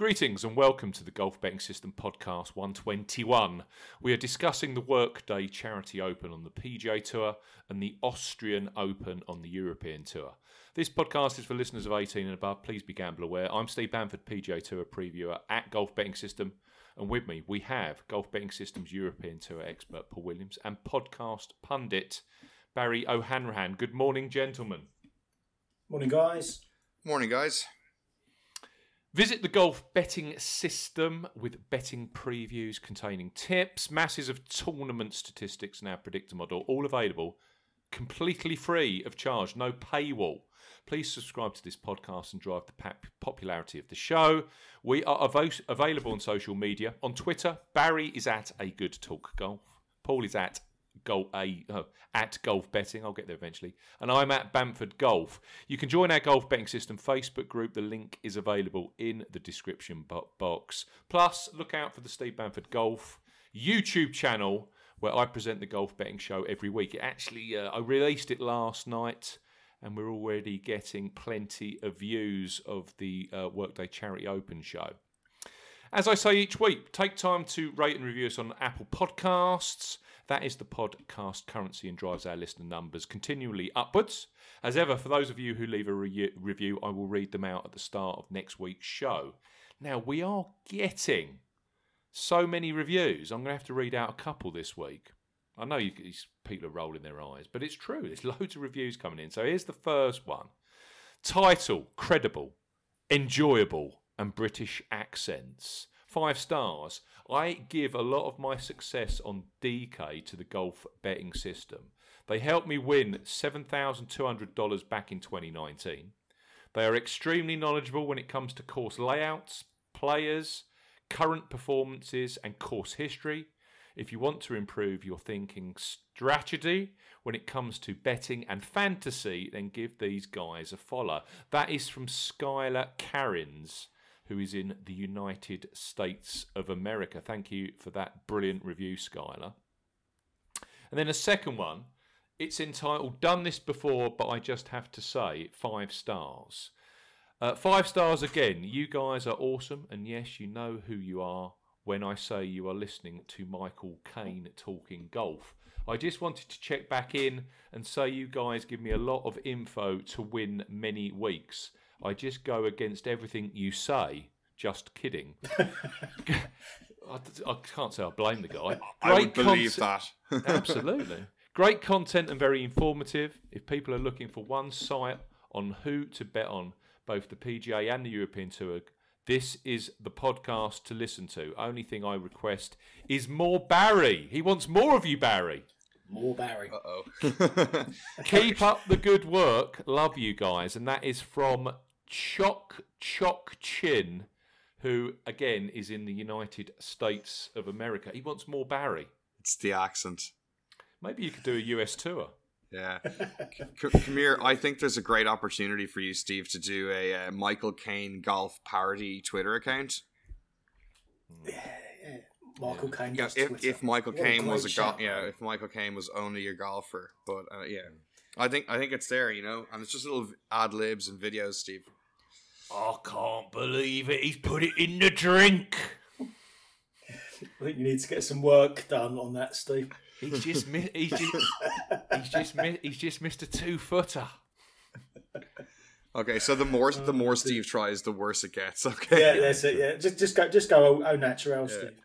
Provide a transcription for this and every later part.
Greetings and welcome to the Golf Betting System Podcast 121. We are discussing the Workday Charity Open on the PGA Tour and the Austrian Open on the European Tour. This podcast is for listeners of 18 and above. Please be gamble aware. I'm Steve Bamford, PGA Tour previewer at Golf Betting System. And with me, we have Golf Betting System's European Tour expert, Paul Williams, and podcast pundit, Barry O'Hanrahan. Good morning, gentlemen. Morning, guys. Morning, guys. Visit the golf betting system with betting previews containing tips, masses of tournament statistics, and our predictor model, all available completely free of charge, no paywall. Please subscribe to this podcast and drive the popularity of the show. We are av- available on social media. On Twitter, Barry is at a good talk golf. Paul is at golf a uh, at golf betting. I'll get there eventually. And I'm at Bamford Golf. You can join our golf betting system Facebook group. The link is available in the description box. Plus, look out for the Steve Bamford Golf YouTube channel where I present the golf betting show every week. It actually, uh, I released it last night. And we're already getting plenty of views of the uh, Workday Charity Open show. As I say each week, take time to rate and review us on Apple Podcasts. That is the podcast currency and drives our listener numbers continually upwards. As ever, for those of you who leave a re- review, I will read them out at the start of next week's show. Now, we are getting so many reviews. I'm going to have to read out a couple this week. I know you, people are rolling their eyes, but it's true. There's loads of reviews coming in. So here's the first one Title Credible, Enjoyable, and British Accents. Five stars. I give a lot of my success on DK to the golf betting system. They helped me win $7,200 back in 2019. They are extremely knowledgeable when it comes to course layouts, players, current performances, and course history. If you want to improve your thinking strategy when it comes to betting and fantasy, then give these guys a follow. That is from Skylar Carins who is in the United States of America. Thank you for that brilliant review, Skylar. And then a second one, it's entitled Done This Before, but I Just Have to Say, five stars. Uh, five stars again. You guys are awesome, and yes, you know who you are when I say you are listening to Michael Caine talking golf. I just wanted to check back in and say you guys give me a lot of info to win many weeks. I just go against everything you say. Just kidding. I, I, can't say I blame the guy. Great I would believe that. absolutely. Great content and very informative. If people are looking for one site on who to bet on, both the PGA and the European Tour, this is the podcast to listen to. Only thing I request is more Barry. He wants more of you, Barry. More Barry. Uh oh. Keep up the good work. Love you guys. And that is from Choc Choc Chin, who again is in the United States of America. He wants more Barry. It's the accent. Maybe you could do a US tour. Yeah. Come here. I think there's a great opportunity for you, Steve, to do a uh, Michael Caine golf parody Twitter account. Yeah, yeah. Michael Caine. Yeah, if, if Michael Caine was a golf, yeah, if Michael Caine was only a golfer, but uh, yeah, I think I think it's there, you know, and it's just little ad libs and videos, Steve. I can't believe it. He's put it in the drink. I think you need to get some work done on that, Steve. He's just mi- he's just he's just mi- he's just missed a two footer. Okay, so the more the more Steve tries, the worse it gets. Okay, yeah, that's it. Yeah, just just go just go au, natural, yeah. Steve.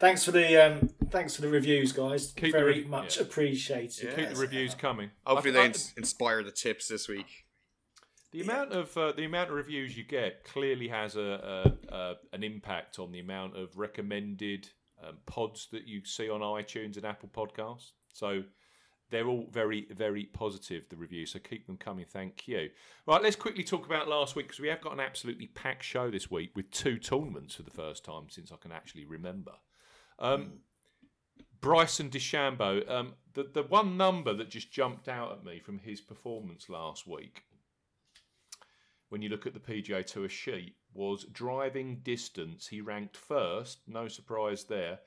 Thanks for the um, thanks for the reviews, guys. Keep Very re- much yeah. appreciated. Yeah. Keep the reviews coming. Hopefully, they inspire the tips this week. The amount of uh, the amount of reviews you get clearly has a, a, a an impact on the amount of recommended um, pods that you see on iTunes and Apple Podcasts. So they're all very very positive the reviews. So keep them coming. Thank you. Right, let's quickly talk about last week because we have got an absolutely packed show this week with two tournaments for the first time since I can actually remember. Um, Bryson DeChambeau, um, the the one number that just jumped out at me from his performance last week when you look at the PGA Tour sheet was driving distance. He ranked first, no surprise there.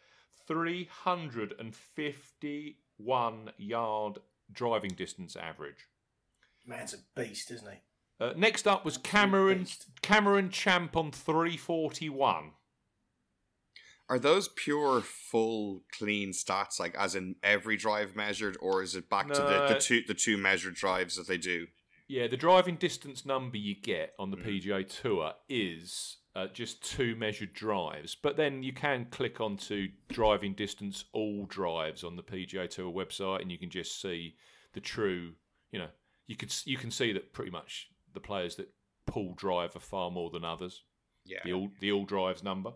351 yard driving distance average. Man's a beast, isn't he? Uh, next up was Cameron Cameron Champ on 341. Are those pure, full, clean stats, like as in every drive measured, or is it back no. to the, the two the two measured drives that they do? Yeah, the driving distance number you get on the mm. PGA Tour is uh, just two measured drives, but then you can click onto driving distance all drives on the PGA Tour website, and you can just see the true. You know, you could you can see that pretty much the players that pull drive are far more than others. Yeah, the all the all drives number.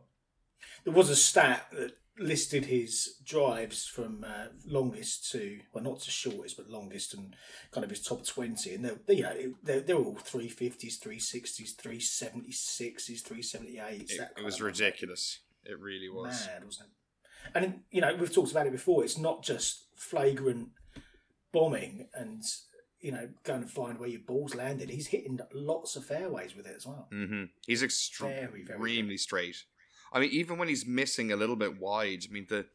There was a stat that listed his drives from uh, longest to well not to shortest but longest and kind of his top 20 and they're, you know they're, they're all 350s 360s 376s 378s it, it was ridiculous. It really was. Mad wasn't it? And you know we've talked about it before. It's not just flagrant bombing and you know going to find where your ball's landed. He's hitting lots of fairways with it as well. Mm-hmm. he's extremely very, very straight I mean, even when he's missing a little bit wide, I mean the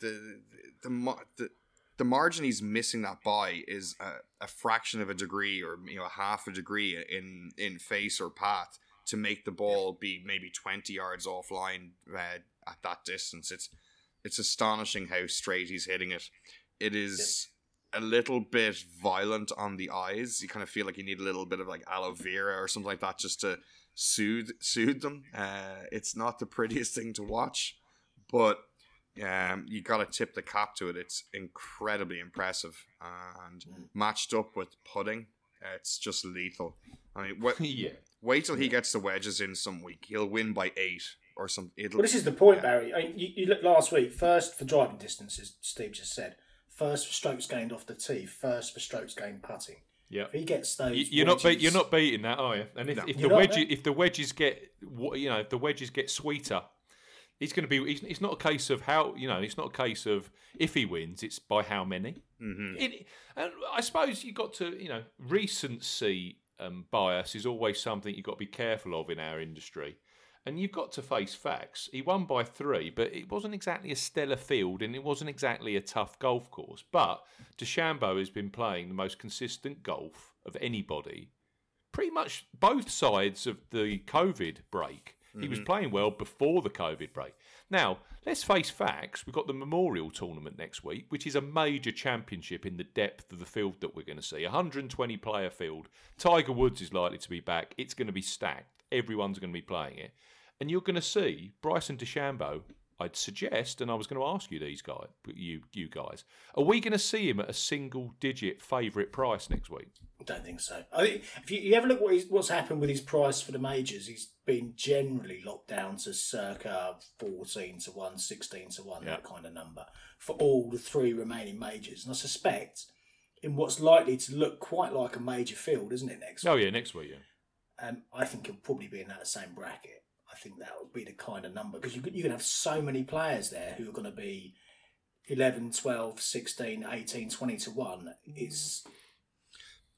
the the the, the, the margin he's missing that by is a, a, fraction of a degree or you know half a degree in in face or path to make the ball be maybe 20 yards offline uh, at that distance. It's it's astonishing how straight he's hitting it. It is a little bit violent on the eyes. You kind of feel like you need a little bit of like aloe vera or something like that just to soothe soothe them. Uh, it's not the prettiest thing to watch, but um, you got to tip the cap to it. It's incredibly impressive and mm. matched up with putting, it's just lethal. I mean, wait, yeah. wait till he gets the wedges in some week. He'll win by eight or something. It'll, well, this is the point, yeah. Barry. I mean, you, you looked last week first for driving distances. Steve just said first for strokes gained off the tee, first for strokes gained putting. Yeah, if he gets those. You, are not be, you're not beating that, are you? And if, no. if the wedge if the wedges get you know if the wedges get sweeter, he's going to be. It's not a case of how you know. It's not a case of if he wins. It's by how many. Mm-hmm. It, and I suppose you got to you know recency um, bias is always something you've got to be careful of in our industry. And you've got to face facts. He won by three, but it wasn't exactly a stellar field and it wasn't exactly a tough golf course. But DeChambeau has been playing the most consistent golf of anybody, pretty much both sides of the COVID break. Mm-hmm. He was mm-hmm. playing well before the COVID break. Now, let's face facts. We've got the Memorial Tournament next week, which is a major championship in the depth of the field that we're going to see. 120 player field. Tiger Woods is likely to be back. It's going to be stacked. Everyone's going to be playing it and you're going to see Bryson DeChambeau. I'd suggest, and I was going to ask you these guys, you you guys, are we going to see him at a single digit favourite price next week? I don't think so. I mean, if you, you ever look what what's happened with his price for the majors, he's been generally locked down to circa 14 to 1, 16 to 1, that kind of number for all the three remaining majors. And I suspect in what's likely to look quite like a major field, isn't it, next oh, week? yeah, next week, yeah. Um, I think he'll probably be in that same bracket. I think that would be the kind of number because you you can have so many players there who are going to be 11, 12, 16, 18, 20 to 1. It's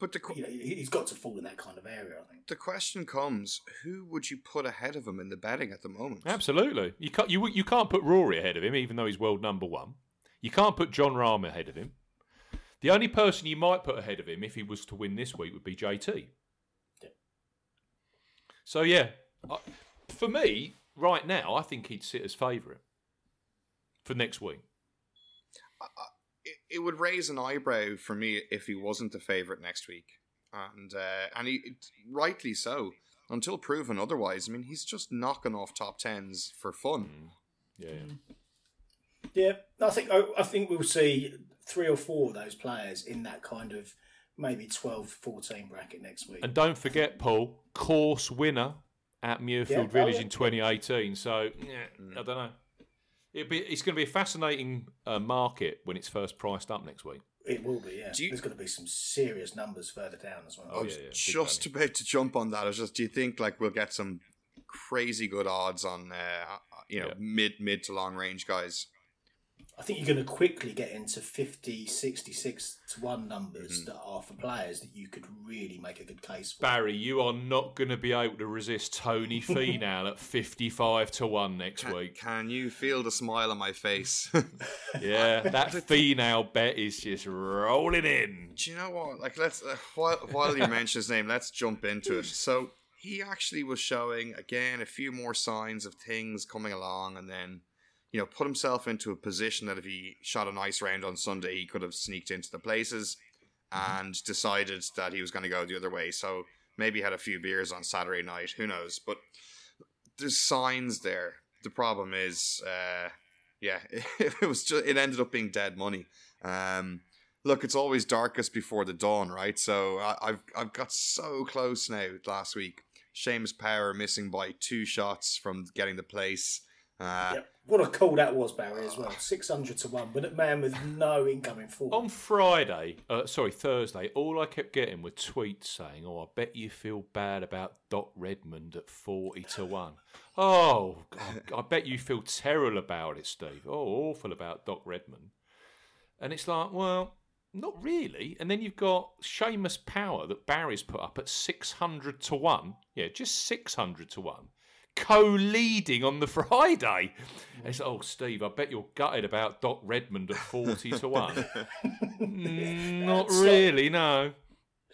but the, you know, he's got to fall in that kind of area. I think the question comes: Who would you put ahead of him in the betting at the moment? Absolutely, you can't you you can't put Rory ahead of him, even though he's world number one. You can't put Jon Rahm ahead of him. The only person you might put ahead of him if he was to win this week would be JT. Yeah. So yeah, for me, right now, I think he'd sit as favourite for next week. Uh, it, it, would raise an eyebrow for me if he wasn't the favourite next week, and uh, and he rightly so. Until proven otherwise, I mean, he's just knocking off top tens for fun. Mm. Yeah, yeah. Yeah, I think I, I think we'll see three or four of those players in that kind of maybe 12, 14 bracket next week. And don't forget, Paul, course winner at Muirfield yeah, Village oh, yeah. in 2018. So yeah, mm. I don't know. It'd be, it's going to be a fascinating uh, market when it's first priced up next week. It will be, yeah. You, There's going to be some serious numbers further down as well. I was oh, yeah, just about to jump on that. I was just, do you think like we'll get some crazy good odds on, uh, you know, mid mid to long range guys? I think you're going to quickly get into 50, 66 to 1 numbers mm-hmm. that are for players that you could really make a good case for. Barry, you are not going to be able to resist Tony Finau at 55 to 1 next can, week. Can you feel the smile on my face? yeah, that Finau bet is just rolling in. Do you know what? Like, let's, uh, while, while you mention his name, let's jump into it. So, he actually was showing, again, a few more signs of things coming along and then you know, put himself into a position that if he shot a nice round on Sunday, he could have sneaked into the places mm-hmm. and decided that he was going to go the other way. So maybe had a few beers on Saturday night. Who knows? But there's signs there. The problem is, uh, yeah, it, was just it ended up being dead money. Um, look, it's always darkest before the dawn, right? So I, have I've got so close now last week. Seamus Power missing by two shots from getting the place. Uh, yep. What a call that was, Barry, as well. 600 to 1, but a man with no incoming form. On Friday, uh, sorry, Thursday, all I kept getting were tweets saying, Oh, I bet you feel bad about Doc Redman at 40 to 1. Oh, God, I bet you feel terrible about it, Steve. Oh, awful about Doc Redman. And it's like, well, not really. And then you've got Seamus Power that Barry's put up at 600 to 1. Yeah, just 600 to 1 co-leading on the Friday. It's oh Steve, I bet you're gutted about Doc Redman at forty to one. Mm, not really, no.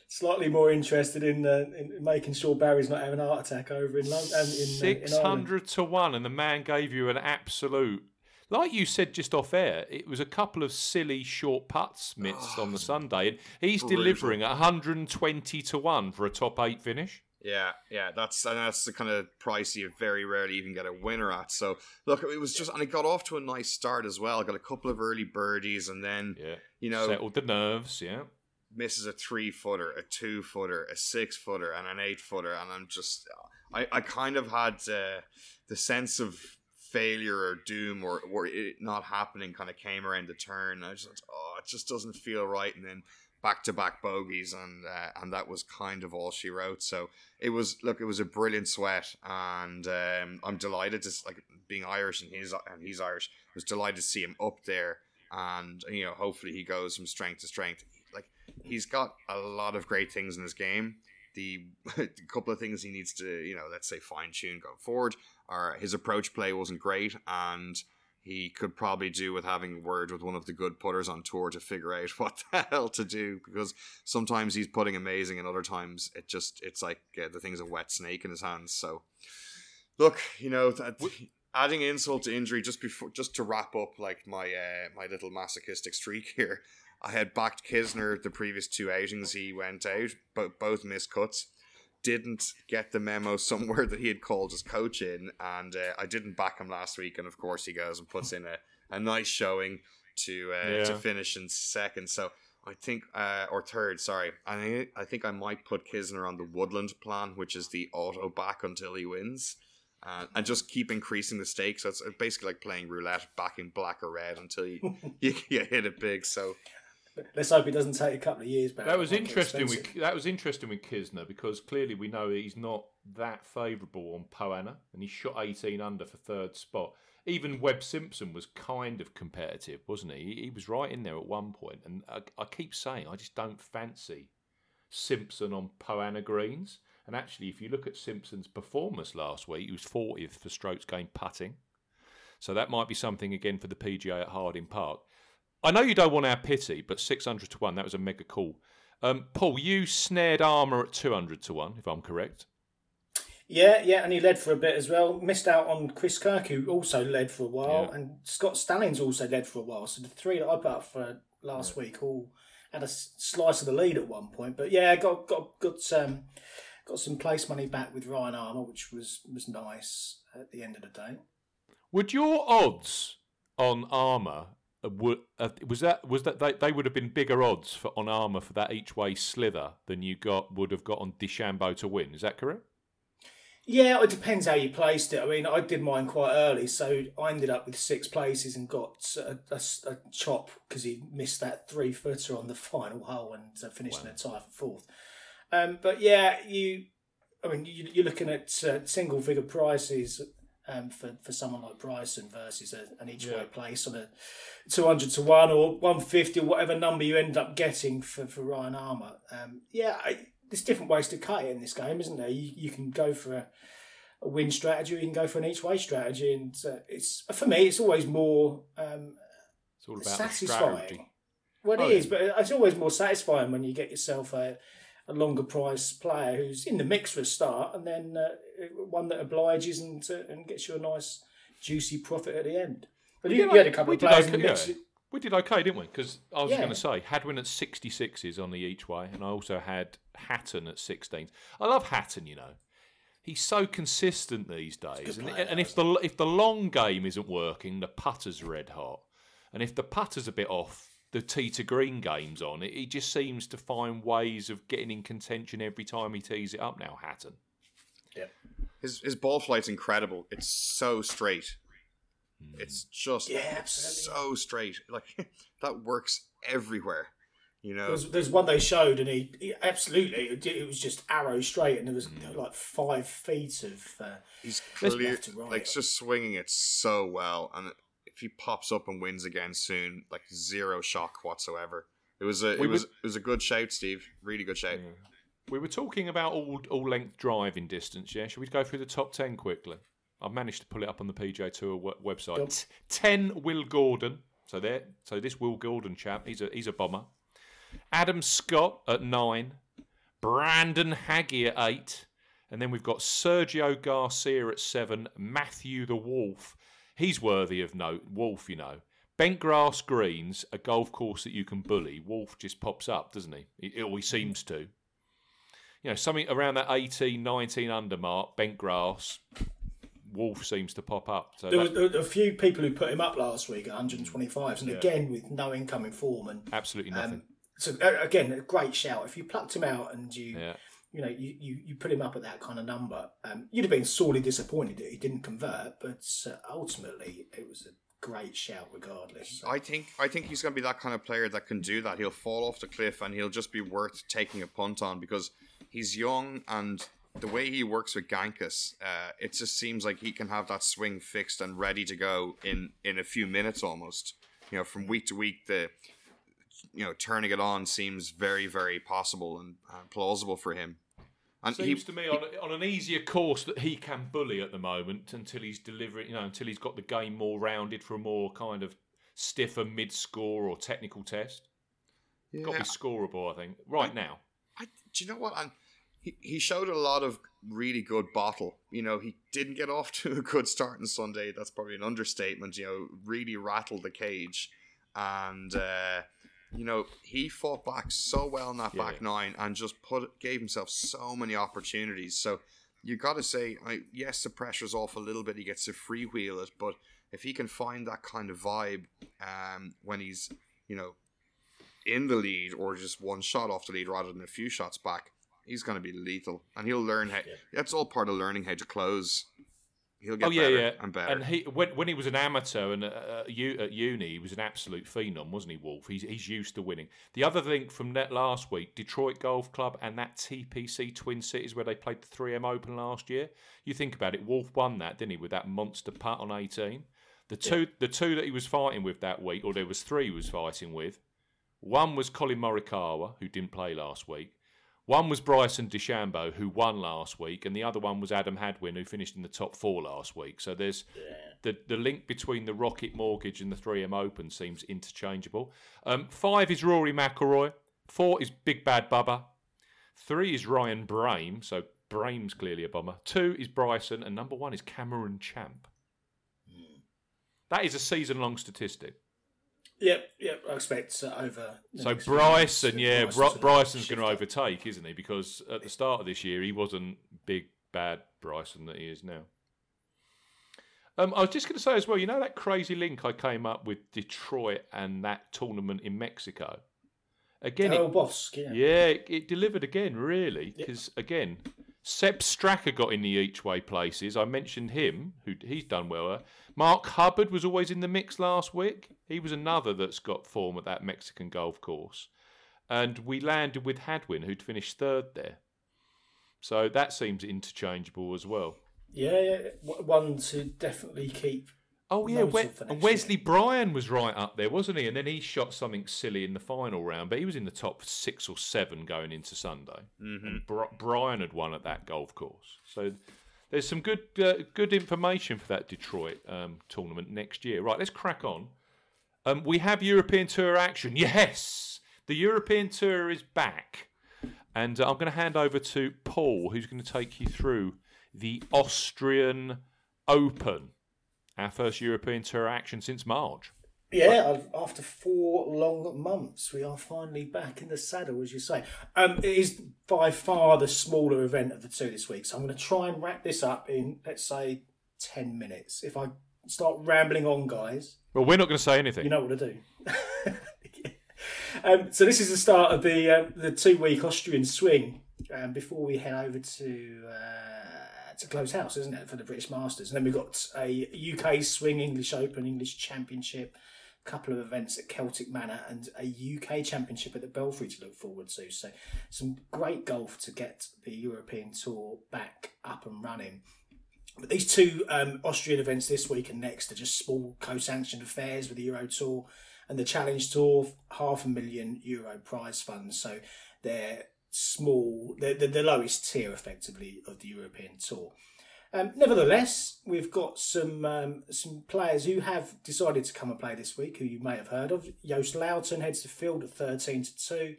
Slightly more interested in, uh, in making sure Barry's not having a heart attack over in London. Um, Six hundred to one, and the man gave you an absolute. Like you said just off air, it was a couple of silly short putts missed oh, on the Sunday, and he's brutal. delivering 120 to one for a top eight finish. Yeah, yeah, that's and that's the kind of price you very rarely even get a winner at. So look, it was just and it got off to a nice start as well. Got a couple of early birdies and then yeah. you know settled the nerves. Yeah, misses a three footer, a two footer, a six footer, and an eight footer, and I'm just I I kind of had uh, the sense of failure or doom or or it not happening kind of came around the turn. I just oh it just doesn't feel right, and then back to back bogeys, and uh, and that was kind of all she wrote. So it was look, it was a brilliant sweat, and um, I'm delighted to like being Irish and he's and he's Irish. I was delighted to see him up there, and you know hopefully he goes from strength to strength. Like he's got a lot of great things in his game. The, the couple of things he needs to you know let's say fine tune going forward are his approach play wasn't great and he could probably do with having a word with one of the good putters on tour to figure out what the hell to do because sometimes he's putting amazing and other times it just it's like uh, the thing's a wet snake in his hands. So look you know that, adding insult to injury just before just to wrap up like my uh, my little masochistic streak here. I had backed Kisner the previous two outings he went out but both missed cuts didn't get the memo somewhere that he had called his coach in, and uh, I didn't back him last week. And of course, he goes and puts in a, a nice showing to uh, yeah. to finish in second. So I think, uh, or third, sorry. I I think I might put Kisner on the Woodland plan, which is the auto back until he wins. Uh, and just keep increasing the stakes. So it's basically like playing roulette, backing black or red until you, you, you hit it big. So Let's hope it doesn't take a couple of years back. That was interesting. With, that was interesting with Kisner because clearly we know he's not that favourable on Poa annua, and he shot 18 under for third spot. Even Webb Simpson was kind of competitive, wasn't he? He was right in there at one point. point, and I, I keep saying I just don't fancy Simpson on Poa annua greens. And actually, if you look at Simpson's performance last week, he was 40th for strokes gained putting. So that might be something again for the PGA at Harding Park. I know you don't want our pity, but 600 to 1, that was a mega call. Um, Paul, you snared Armour at 200 to 1, if I'm correct. Yeah, yeah, and he led for a bit as well. Missed out on Chris Kirk, who also led for a while, yeah. and Scott Stallings also led for a while. So the three that I put up for last yeah. week all had a slice of the lead at one point. But yeah, got got got um, got some place money back with Ryan Armour, which was was nice at the end of the day. Would your odds on Armour uh, uh, was that was that they, they would have been bigger odds for on Armour for that each way slither than you got would have got on DeChambeau to win. Is that correct? Yeah, it depends how you placed it. I mean, I did mine quite early, so I ended up with six places and got a, a, a chop because he missed that three footer on the final hole and uh, finished wow. in a tie for fourth. Um, but yeah, you, I mean, you, are looking at uh, single figure prices um, for, for someone like Bryson versus a, an each way place on a 200 to 1 or 150 or whatever number you end up getting for, for Ryan Armour. Um, yeah, I, there's different ways to cut it in this game, isn't there? You, you can go for a, a win strategy, or you can go for an each way strategy. And uh, it's for me, it's always more um, it's all about satisfying. Well, it oh, is, but it's always more satisfying when you get yourself a, a longer price player who's in the mix for a start, and then uh, one that obliges and uh, and gets you a nice juicy profit at the end. But you, you had a couple of players okay, in the mix. Yeah. We did okay, didn't we? Because I was yeah. going to say Hadwin at 66s on the each way, and I also had Hatton at 16s. I love Hatton, you know. He's so consistent these days, and, player, and if the if the long game isn't working, the putter's red hot, and if the putter's a bit off, the tee to green game's on. It, he just seems to find ways of getting in contention every time he tees it up now. Hatton. Yeah. His his ball flight's incredible. It's so straight. Mm. It's just yeah, so straight. Like that works everywhere. You know, there's, there's one they showed, and he, he, absolutely it was just arrow straight, and there was mm. like five feet of. Uh, He's clear, right. like just swinging it so well, and if he pops up and wins again soon, like zero shock whatsoever. It was a we it was would, it was a good shout, Steve. Really good shout. Yeah. We were talking about all all length driving distance. Yeah, should we go through the top ten quickly? I've managed to pull it up on the PGA Tour website. Yep. Ten Will Gordon. So there. So this Will Gordon chap, he's a he's a bomber. Adam Scott at nine. Brandon Hagy at eight. And then we've got Sergio Garcia at seven. Matthew the Wolff. He's worthy of note. Wolff, you know. Bent grass greens, a golf course that you can bully. Wolff just pops up, doesn't he? He always seems to. You know, something around that 18, 19 under mark, bent grass, Wolff seems to pop up. So there, was, a few people who put him up last week at 125s, and yeah. again with no incoming form and absolutely um, nothing. Um, so again, a great shout. If you plucked him out and you, yeah. You know, you, you, you put him up at that kind of number, um, you'd have been sorely disappointed that he didn't convert. But uh, ultimately, it was a great shout regardless. I think I think he's going to be that kind of player that can do that. He'll fall off the cliff and he'll just be worth taking a punt on because he's young and the way he works with Gankas, uh, it just seems like he can have that swing fixed and ready to go in in a few minutes almost. You know, from week to week, the you know turning it on seems very very possible and uh, plausible for him. And Seems he, to me on, on an easier course that he can bully at the moment until he's delivering, you know, until he's got the game more rounded for a more kind of stiffer mid score or technical test. Yeah. Got to be scoreable, I think, right I, now. I, do you know what? I'm, he, he showed a lot of really good bottle. You know, he didn't get off to a good start on Sunday. That's probably an understatement. You know, really rattled the cage. And, uh, you know, he fought back so well in that yeah. back nine and just put gave himself so many opportunities. So you got to say, I, yes, the pressure's off a little bit. He gets to freewheel it, but if he can find that kind of vibe um, when he's, you know, in the lead or just one shot off the lead rather than a few shots back, he's going to be lethal, and he'll learn how. Yeah. That's all part of learning how to close. He'll get oh, yeah, better yeah. and better. And he when, when he was an amateur and uh, at uni, he was an absolute phenom, wasn't he, Wolff? He's he's used to winning. The other thing from net last week, Detroit Golf Club and that TPC Twin Cities where they played the 3M Open last year. You think about it, Wolff won that, didn't he, with that monster putt on 18. The two yeah. the two that he was fighting with that week, or there was three he was fighting with. One was Collin Morikawa, who didn't play last week. One was Bryson DeChambeau, who won last week, and the other one was Adam Hadwin, who finished in the top four last week. So there's yeah. the the link between the Rocket Mortgage and the 3M Open seems interchangeable. Um, five is Rory McIlroy. Four is Big Bad Bubba. Three is Ryan Brehm. So Brehm's clearly a bomber. Two is Bryson, and number one is Cameron Champ. Mm. That is a season-long statistic. Yep, yep. I expect uh, over. So Bryson, yeah, Bryson Bryson's going to overtake, isn't he? Because at the start of this year, he wasn't big bad Bryson that he is now. Um, I was just going to say as well, you know that crazy link I came up with Detroit and that tournament in Mexico. Again, oh, it, yeah, yeah, it, it delivered again, really, because yep. again, Sepp Straka got in the each way places. I mentioned him, who he's done well. Mark Hubbard was always in the mix last week. He was another that's got form at that Mexican golf course. And we landed with Hadwin, who'd finished third there. So that seems interchangeable as well. Yeah, yeah, one to definitely keep. Oh yeah, we- Wesley year. Bryan was right up there, wasn't he? And then he shot something silly in the final round, but he was in the top six or seven going into Sunday. Mm-hmm. And Br- Bryan had won at that golf course, so there's some good uh, good information for that Detroit um, tournament next year. Right, let's crack on. Um, we have European Tour action. Yes, the European Tour is back, and uh, I'm going to hand over to Paul, who's going to take you through the Austrian Open, our first European Tour action since March. Yeah, after four long months, we are finally back in the saddle, as you say. Um, it is by far the smaller event of the two this week, so I'm going to try and wrap this up in, let's say, 10 minutes. If I start rambling on, guys. Well, we're not going to say anything. You know what to do. um, so, this is the start of the, uh, the two week Austrian swing um, before we head over to. Uh, it's a Close House, isn't it, for the British Masters? And then we've got a UK Swing English Open, English Championship, a couple of events at Celtic Manor, and a UK Championship at the Belfry to look forward to. So, some great golf to get the European Tour back up and running. But these two um, Austrian events this week and next are just small co-sanctioned affairs with the Euro Tour and the Challenge Tour, half a million euro prize funds. So they're small, the, the, the lowest tier effectively of the European Tour. Um, nevertheless, we've got some um, some players who have decided to come and play this week, who you may have heard of. Joost Luiten heads the field at thirteen to two.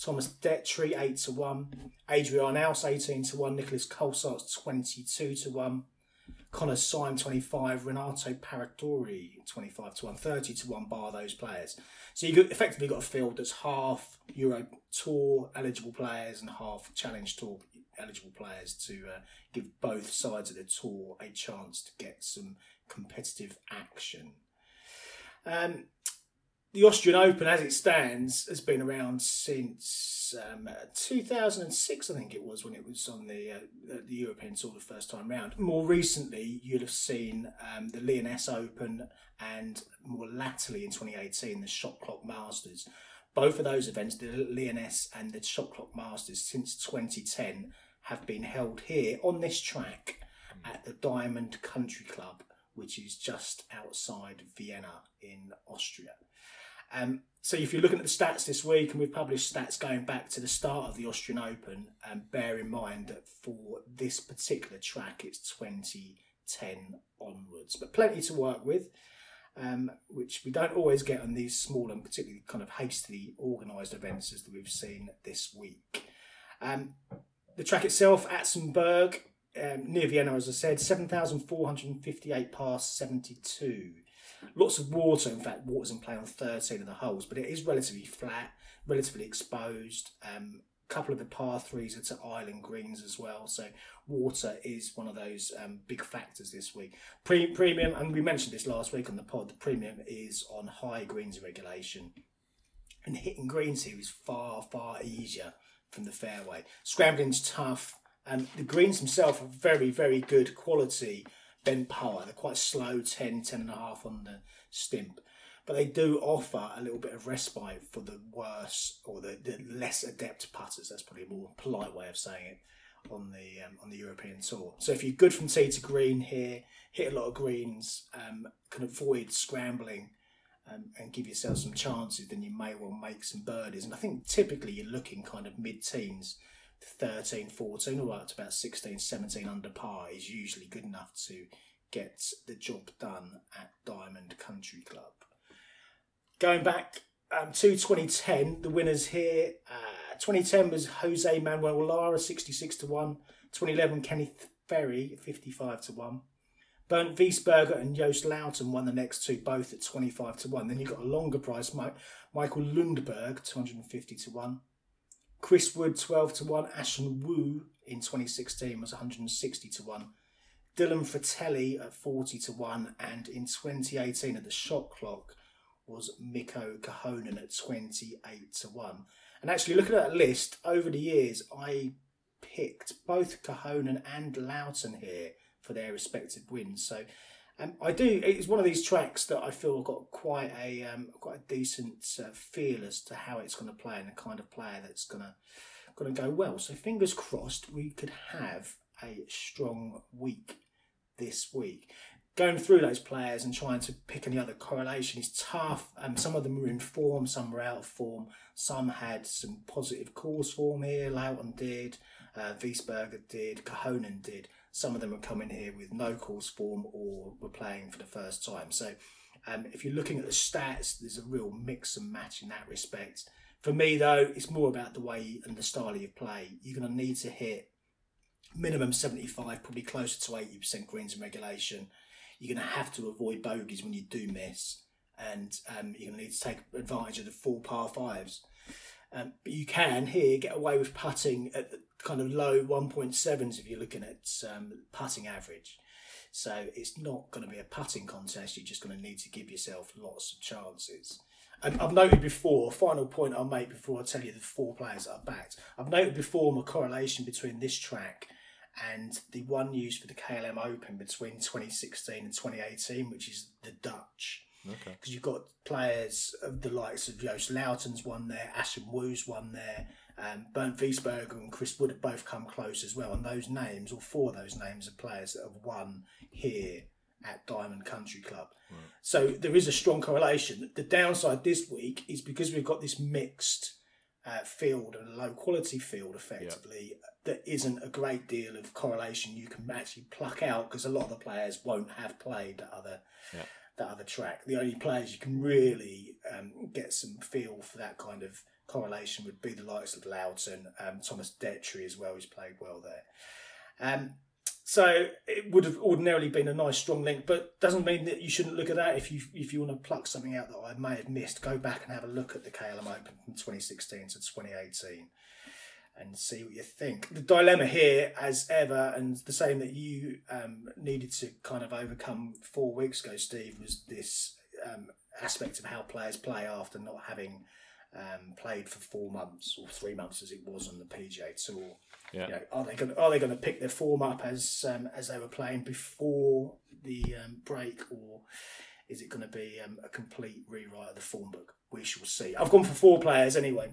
Thomas Detry eight to one. Adri Arnaus eighteen to one. Nicolas Colsaerts twenty two to one. Connor Syme 25, Renato Paratore 25 to 1, 30 to 1 bar those players. So you've effectively got a field that's half Euro Tour eligible players and half Challenge Tour eligible players to uh, give both sides of the tour a chance to get some competitive action. Um, the Austrian Open, as it stands, has been around since um, 2006, I think it was, when it was on the uh, the European Tour the first time round. More recently, you'll have seen um, the Lyoness Open and more latterly in 2018, the Shot Clock Masters. Both of those events, the Lyoness and the Shot Clock Masters, since 2010, have been held here on this track at the Diamond Country Club, which is just outside Vienna in Austria. Um, so if you're looking at the stats this week, and we've published stats going back to the start of the Austrian Open, um, bear in mind that for this particular track, it's 2010 onwards, but plenty to work with. Um, which we don't always get on these small and particularly kind of hastily organised events as we've seen this week. Um, the track itself, Atzenbrugg, um, near Vienna, as I said, 7,458 past 72. Lots of water, in fact, water's in play on 13 of the holes, but it is relatively flat, relatively exposed. Um, a couple of the par threes are to island greens as well, so water is one of those um, big factors this week. Pre- premium, and we mentioned this last week on the pod, the premium is on high greens regulation. And hitting greens here is far, far easier from the fairway. Scrambling's tough, and the greens themselves are very, very good quality bent power. They're quite slow, 10, 10 and a half on the stimp. But they do offer a little bit of respite for the worse or the, the less adept putters. That's probably a more polite way of saying it on the um, on the European tour. So if you're good from tee to green here, hit a lot of greens, um, can avoid scrambling um, and give yourself some chances, then you may well make some birdies. And I think typically you're looking kind of mid-teens 13, 14, all up to about 16, 17 under par is usually good enough to get the job done at Diamond Country Club. Going back um, to 2010, the winners here uh, 2010 was Jose Manuel Lara, 66 to 1. 2011, Kenneth Ferrie, 55 to 1. Bernd Wiesberger and Joost Luiten won the next two, both at 25 to 1. Then you've got a longer price, Michael Lundberg, 250 to 1. Chris Wood 12 to 1. Ashun Wu in 2016 was 160 to 1. Dylan Frittelli at 40 to 1. And in 2018 at the shot clock was Mikko Korhonen at 28 to 1. And actually, looking at that list over the years, I picked both Korhonen and Luiten here for their respective wins. So um, I do. It's one of these tracks that I feel I've got quite a um, quite a decent uh, feel as to how it's going to play and the kind of player that's going to going to go well. So fingers crossed, we could have a strong week this week. Going through those players and trying to pick any other correlation is tough. Um, some of them were in form, some were out of form. Some had some positive course form here. Luiten did, uh, Wiesberger did, Korhonen did. Some of them are coming here with no course form or were playing for the first time. So um, if you're looking at the stats, there's a real mix and match in that respect. For me, though, it's more about the way and the style of play. You're going to need to hit minimum 75, probably closer to 80% greens in regulation. You're going to have to avoid bogeys when you do miss, and um, you're going to need to take advantage of the full par fives. Um, but you can here get away with putting at the kind of low 1.7s if you're looking at um, putting average. So it's not going to be a putting contest. You're just going to need to give yourself lots of chances. And I've noted before, final point I'll make before I tell you the four players that I've backed. I've noted before my correlation between this track and the one used for the KLM Open between 2016 and 2018, which is the Dutch. Okay. Because you've got players of the likes of Joost Luiten's one there, Ashun Wu's one there, um, Bernd Wiesberger and Chris Wood have both come close as well. And those names, or four of those names, are players that have won here at Diamond Country Club. Right. So there is a strong correlation. The downside this week is because we've got this mixed uh, field and a low quality field effectively, yeah. there isn't a great deal of correlation you can actually pluck out because a lot of the players won't have played that other. Yeah. That other track. The only players you can really um, get some feel for that kind of correlation would be the likes of Luiten, um, Thomas Detry as well, who's played well there. Um, so it would have ordinarily been a nice strong link, but doesn't mean that you shouldn't look at that. If you if you want to pluck something out that I may have missed, go back and have a look at the KLM Open from 2016 to 2018 and see what you think. The dilemma here, as ever, and the same that you um, needed to kind of overcome four weeks ago, Steve, was this um, aspect of how players play after not having um, played for four months or three months as it was on the PGA Tour. Yeah. You know, are they going are they going to pick their form up as um, as they were playing before the um, break, or is it going to be um, a complete rewrite of the form book? We shall see. I've gone for four players anyway.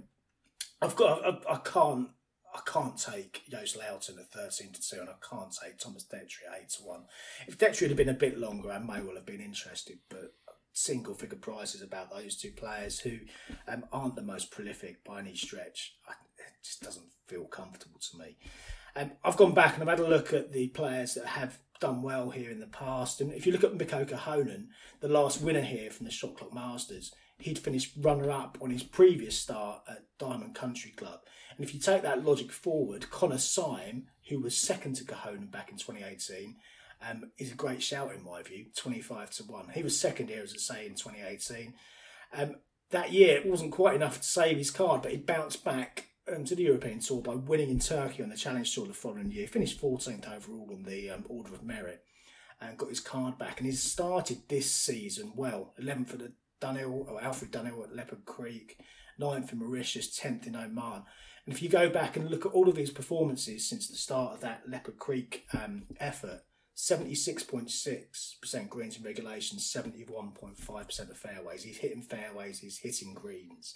I've got I, I can't I can't take Joost Luiten at 13 to 2, and I can't take Thomas Detry at 8 to 1. If Detry had been a bit longer, I may well have been interested, but single figure prices about those two players who um, aren't the most prolific by any stretch. it just doesn't feel comfortable to me. Um, I've gone back and I've had a look at the players that have done well here in the past. And if you look at Mikko Korhonen, the last winner here from the Shot Clock Masters, he'd finished runner up on his previous start at Diamond Country Club. And if you take that logic forward, Connor Syme, who was second to Korhonen back in 2018, um, is a great shout in my view, 25 to 1. He was second here, as I say, in 2018. Um, that year, it wasn't quite enough to save his card, but he bounced back um, to the European Tour by winning in Turkey on the Challenge Tour the following year. He finished 14th overall on the um, Order of Merit and got his card back. And he's started this season well. 11th for the Dunhill, or Alfred Dunhill at Leopard Creek, 9th in Mauritius, 10th in Oman. And if you go back and look at all of his performances since the start of that Leopard Creek um, effort, 76.6% greens in regulation, 71.5% of fairways. He's hitting fairways, he's hitting greens.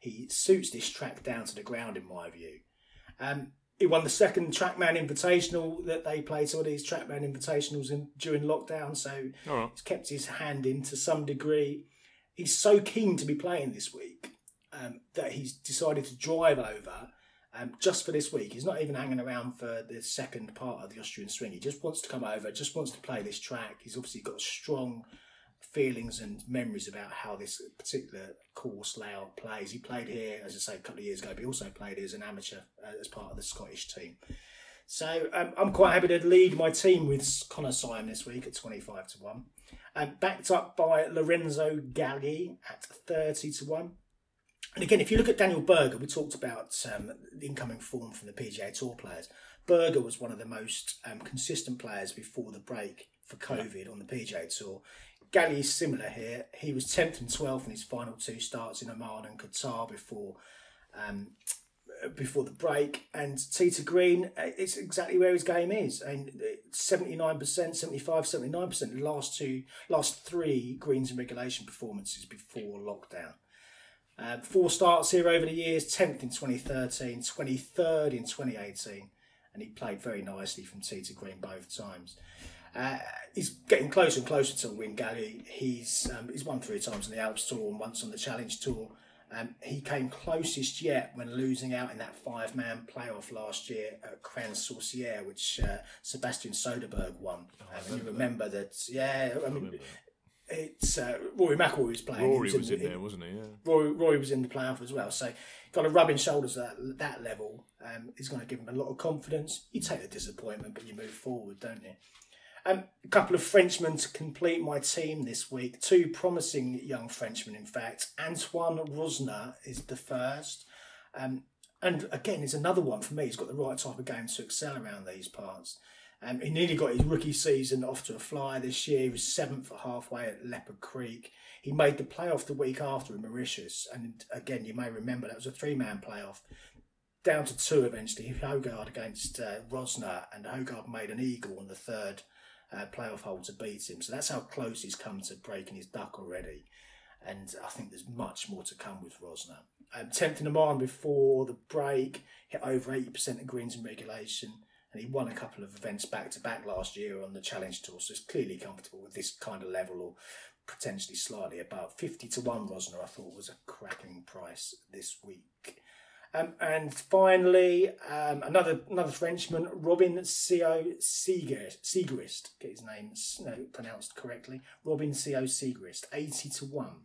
He suits this track down to the ground, in my view. Um, he won the second Trackman Invitational that they played of these Trackman Invitationals in, during lockdown, so right. he's kept his hand in to some degree. He's so keen to be playing this week um, that he's decided to drive over um, just for this week. He's not even hanging around for the second part of the Austrian swing. He just wants to come over, just wants to play this track. He's obviously got strong feelings and memories about how this particular course layout plays. He played here, as I say, a couple of years ago, but he also played as an amateur uh, as part of the Scottish team. So um, I'm quite happy to lead my team with Connor Syme this week at 25 to 1. Backed up by Lorenzo Gagli at 30 to 1. And again, if you look at Daniel Berger, we talked about um, the incoming form from the PGA Tour players. Berger was one of the most um, consistent players before the break for COVID on the PGA Tour. Gagli is similar here. He was 10th and 12th in his final two starts in Oman and Qatar before um, before the break. And Tita Green, uh, it's exactly where his game is. And 79%, 75, 79%, last two, last three greens and regulation performances before lockdown. Uh, four starts here over the years 10th in 2013, 23rd in 2018, and he played very nicely from to green both times. Uh, he's getting closer and closer to win Gagli. He's um, he's won three times on the Alps Tour and once on the Challenge Tour. Um, he came closest yet when losing out in that five man playoff last year at Crans-sur-Sierre, which uh, Sebastian Soderberg won. Oh, um, and you remember that, yeah, I mean, it's uh, Rory McIlroy was playing. Rory was, was in, in, there, wasn't he? Yeah. Rory, Rory was in the playoff as well. So, got a rubbing shoulders at that level um, is going to give him a lot of confidence. You take the disappointment, but you move forward, don't you? Um, a couple of Frenchmen to complete my team this week. Two promising young Frenchmen, in fact. Antoine Rozner is the first. Um, and again, it's another one for me. He's got the right type of game to excel around these parts. Um, he nearly got his rookie season off to a fly this year. He was seventh at halfway at Leopard Creek. He made the playoff the week after in Mauritius. And again, you may remember that was a three man playoff. Down to two eventually. Hojgaard against uh, Rozner, and Hojgaard made an eagle on the third uh, playoff hole to beat him. So that's how close he's come to breaking his duck already. And I think there's much more to come with Rozner. Um, 10th in the Marne before the break, hit over 80% of greens in regulation. And he won a couple of events back to back last year on the Challenge Tour. So he's clearly comfortable with this kind of level or potentially slightly above. 50 to 1 Rozner, I thought was a cracking price this week. Um, and finally, um, another another Frenchman, Robin Co Siegrist, get his name no, pronounced correctly. Robin Sciot-Siegrist, eighty to one.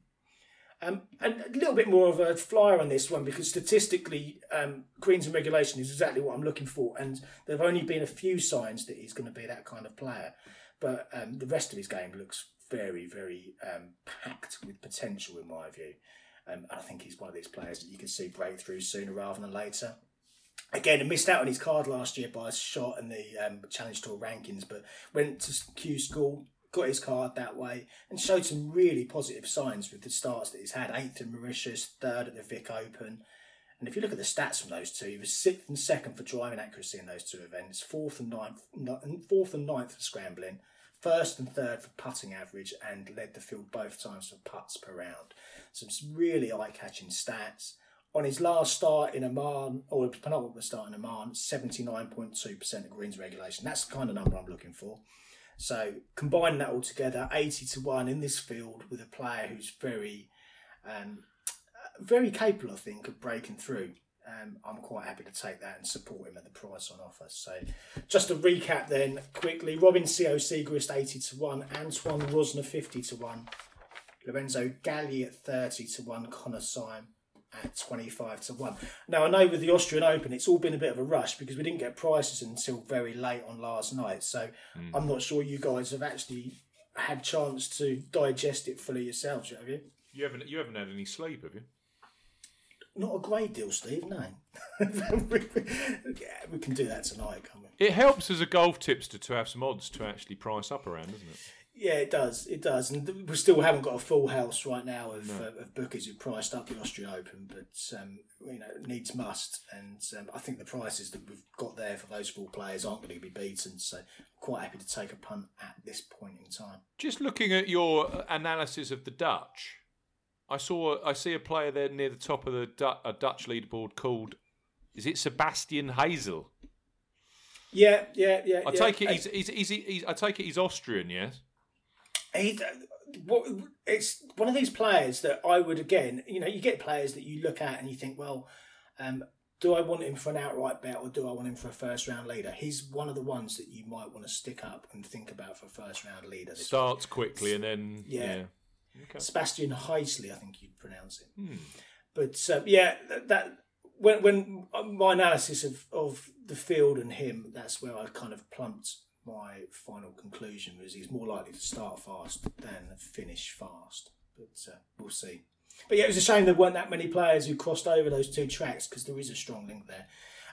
Um, and a little bit more of a flyer on this one because statistically, um, greens and regulation is exactly what I'm looking for, and there have only been a few signs that he's going to be that kind of player. But um, the rest of his game looks very, very um, packed with potential, in my view. Um, I think he's one of these players that you can see breakthroughs sooner rather than later. Again, he missed out on his card last year by a shot in the um, Challenge Tour rankings, but went to Q School, got his card that way, and showed some really positive signs with the starts that he's had. Eighth in Mauritius, third at the Vic Open. And if you look at the stats from those two, he was sixth and second for driving accuracy in those two events, fourth and ninth, fourth and ninth for scrambling, first and third for putting average, and led the field both times for putts per round. Some really eye catching stats. On his last start in Oman, or penultimate start in Oman, 79.2% of greens regulation. That's the kind of number I'm looking for. So combining that all together, 80 to 1 in this field with a player who's very, um, very capable, I think, of breaking through. Um, I'm quite happy to take that and support him at the price on offer. So, just to recap then quickly Robin Sciot-Siegrist 80 to 1, Antoine Rozner 50 to 1, Lorenzo Gagli at 30 to 1, Connor Syme at 25 to 1. Now, I know with the Austrian Open, it's all been a bit of a rush because we didn't get prices until very late on last night. So mm. I'm not sure you guys have actually had chance to digest it fully yourselves, have you? You haven't, you haven't had any sleep, have you? Not a great deal, Steve, no. yeah, we can do that tonight, can't we? It helps as a golf tipster to have some odds to actually price up around, doesn't it? Yeah, it does. It does, and we still haven't got a full house right now of, no. uh, of bookers who priced up the Austrian Open, but um, you know needs must, and um, I think the prices that we've got there for those four players aren't going to be beaten. So, I'm quite happy to take a punt at this point in time. Just looking at your analysis of the Dutch, I saw I see a player there near the top of the du- a Dutch leaderboard called, is it Sebastian Hazel? Yeah, yeah, yeah. I yeah. take it he's, he's, he's, he's, I take it he's Austrian, yes he, it's one of these players that I would again, you know, you get players that you look at and you think, well, um, do I want him for an outright bet or do I want him for a first round leader? He's one of the ones that you might want to stick up and think about for a first round leader. Starts week. quickly and then yeah. yeah. Okay. Sebastian Heisele, I think you'd pronounce it. Hmm. But um, yeah, that, that when when my analysis of, of the field and him, that's where I kind of plumped my final conclusion was he's more likely to start fast than finish fast. But uh, we'll see. But yeah, it was a shame there weren't that many players who crossed over those two tracks because there is a strong link there.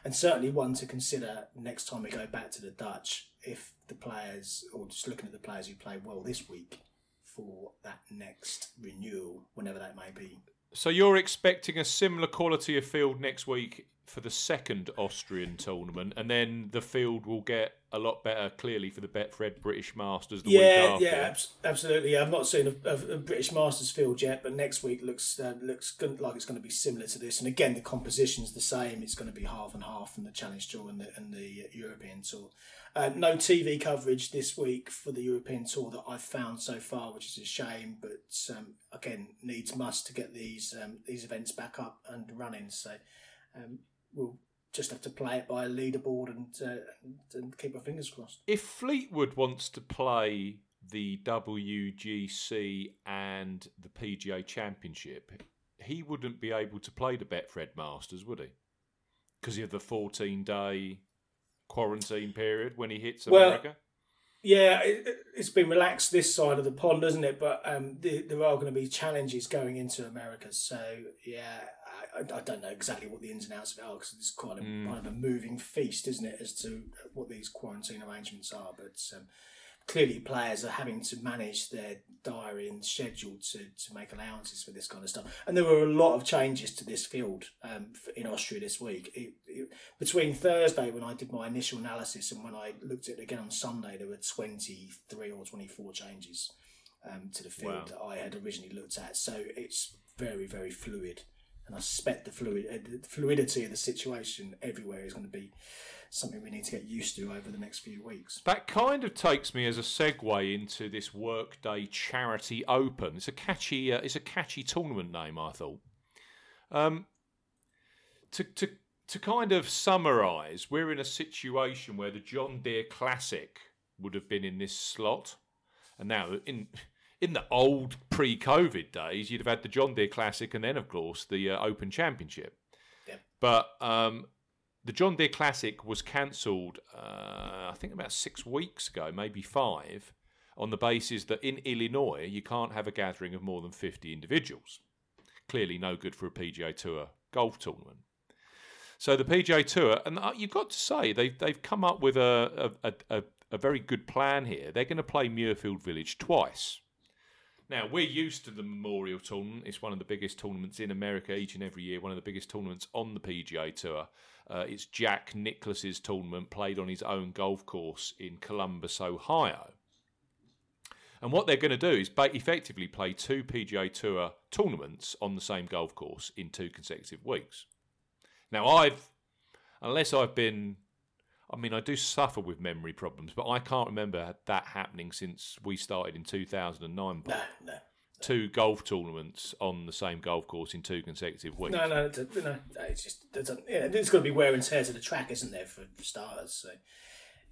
And certainly one to consider next time we go back to the Dutch if the players, or just looking at the players who played well this week for that next renewal, whenever that may be. So you're expecting a similar quality of field next week for the second Austrian tournament, and then the field will get a lot better, clearly, for the Betfred British Masters the yeah, week after. Yeah, absolutely. I've not seen a, a, a, British Masters field yet, but next week looks uh, looks like it's going to be similar to this. And again, the composition's the same. It's going to be half and half from the Challenge Tour and the, and the European Tour. Uh, no TV coverage this week for the European Tour that I've found so far, which is a shame. But um, again, needs must to get these um, these events back up and running. So um, we'll just have to play it by a leaderboard and, uh, and, and keep our fingers crossed. If Fleetwood wants to play the WGC and the PGA Championship, he wouldn't be able to play the Betfred Masters, would he? Because of the 14 day quarantine period when he hits America? Well, yeah, it, has been relaxed this side of the pond, hasn't it? But um, the, there are going to be challenges going into America. So, yeah, I, I, don't know exactly what the ins and outs of it are because it's quite a, mm. kind of a moving feast, isn't it, as to what these quarantine arrangements are. But um, clearly players are having to manage their diary and schedule to, to make allowances for this kind of stuff. And there were a lot of changes to this field um, in Austria this week. It, it, between Thursday, when I did my initial analysis, and when I looked at it again on Sunday, there were 23 or 24 changes um, to the field wow. that I had originally looked at. So it's very, very fluid. And I suspect the, fluid, uh, the fluidity of the situation everywhere is going to be something we need to get used to over the next few weeks. That kind of takes me as a segue into this Workday Charity Open. It's a catchy, uh, it's a catchy tournament name, I thought. Um, to to to kind of summarise, we're in a situation where the John Deere Classic would have been in this slot, and now in in the old pre-COVID days, you'd have had the John Deere Classic and then, of course, the uh, Open Championship. But um, the John Deere Classic was cancelled, uh, I think about six weeks ago, maybe five, on the basis that in Illinois you can't have a gathering of more than 50 individuals. Clearly, no good for a PGA Tour golf tournament. So the PGA Tour, and uh, you've got to say they've they've come up with a a, a, a very good plan here. They're going to play Muirfield Village twice. Now we're used to the Memorial Tournament. It's one of the biggest tournaments in America each and every year. One of the biggest tournaments on the PGA Tour. Uh, it's Jack Nicklaus's tournament played on his own golf course in Columbus, Ohio. And what they're going to do is effectively play two PGA Tour tournaments on the same golf course in two consecutive weeks. Now, I've, unless I've been, I mean, I do suffer with memory problems, but I can't remember that happening since we started in 2009. No, no two golf tournaments on the same golf course in two consecutive weeks. No, no, no. It's just it doesn't. Yeah, there's got to be wear and tear to the track, isn't there, for starters? So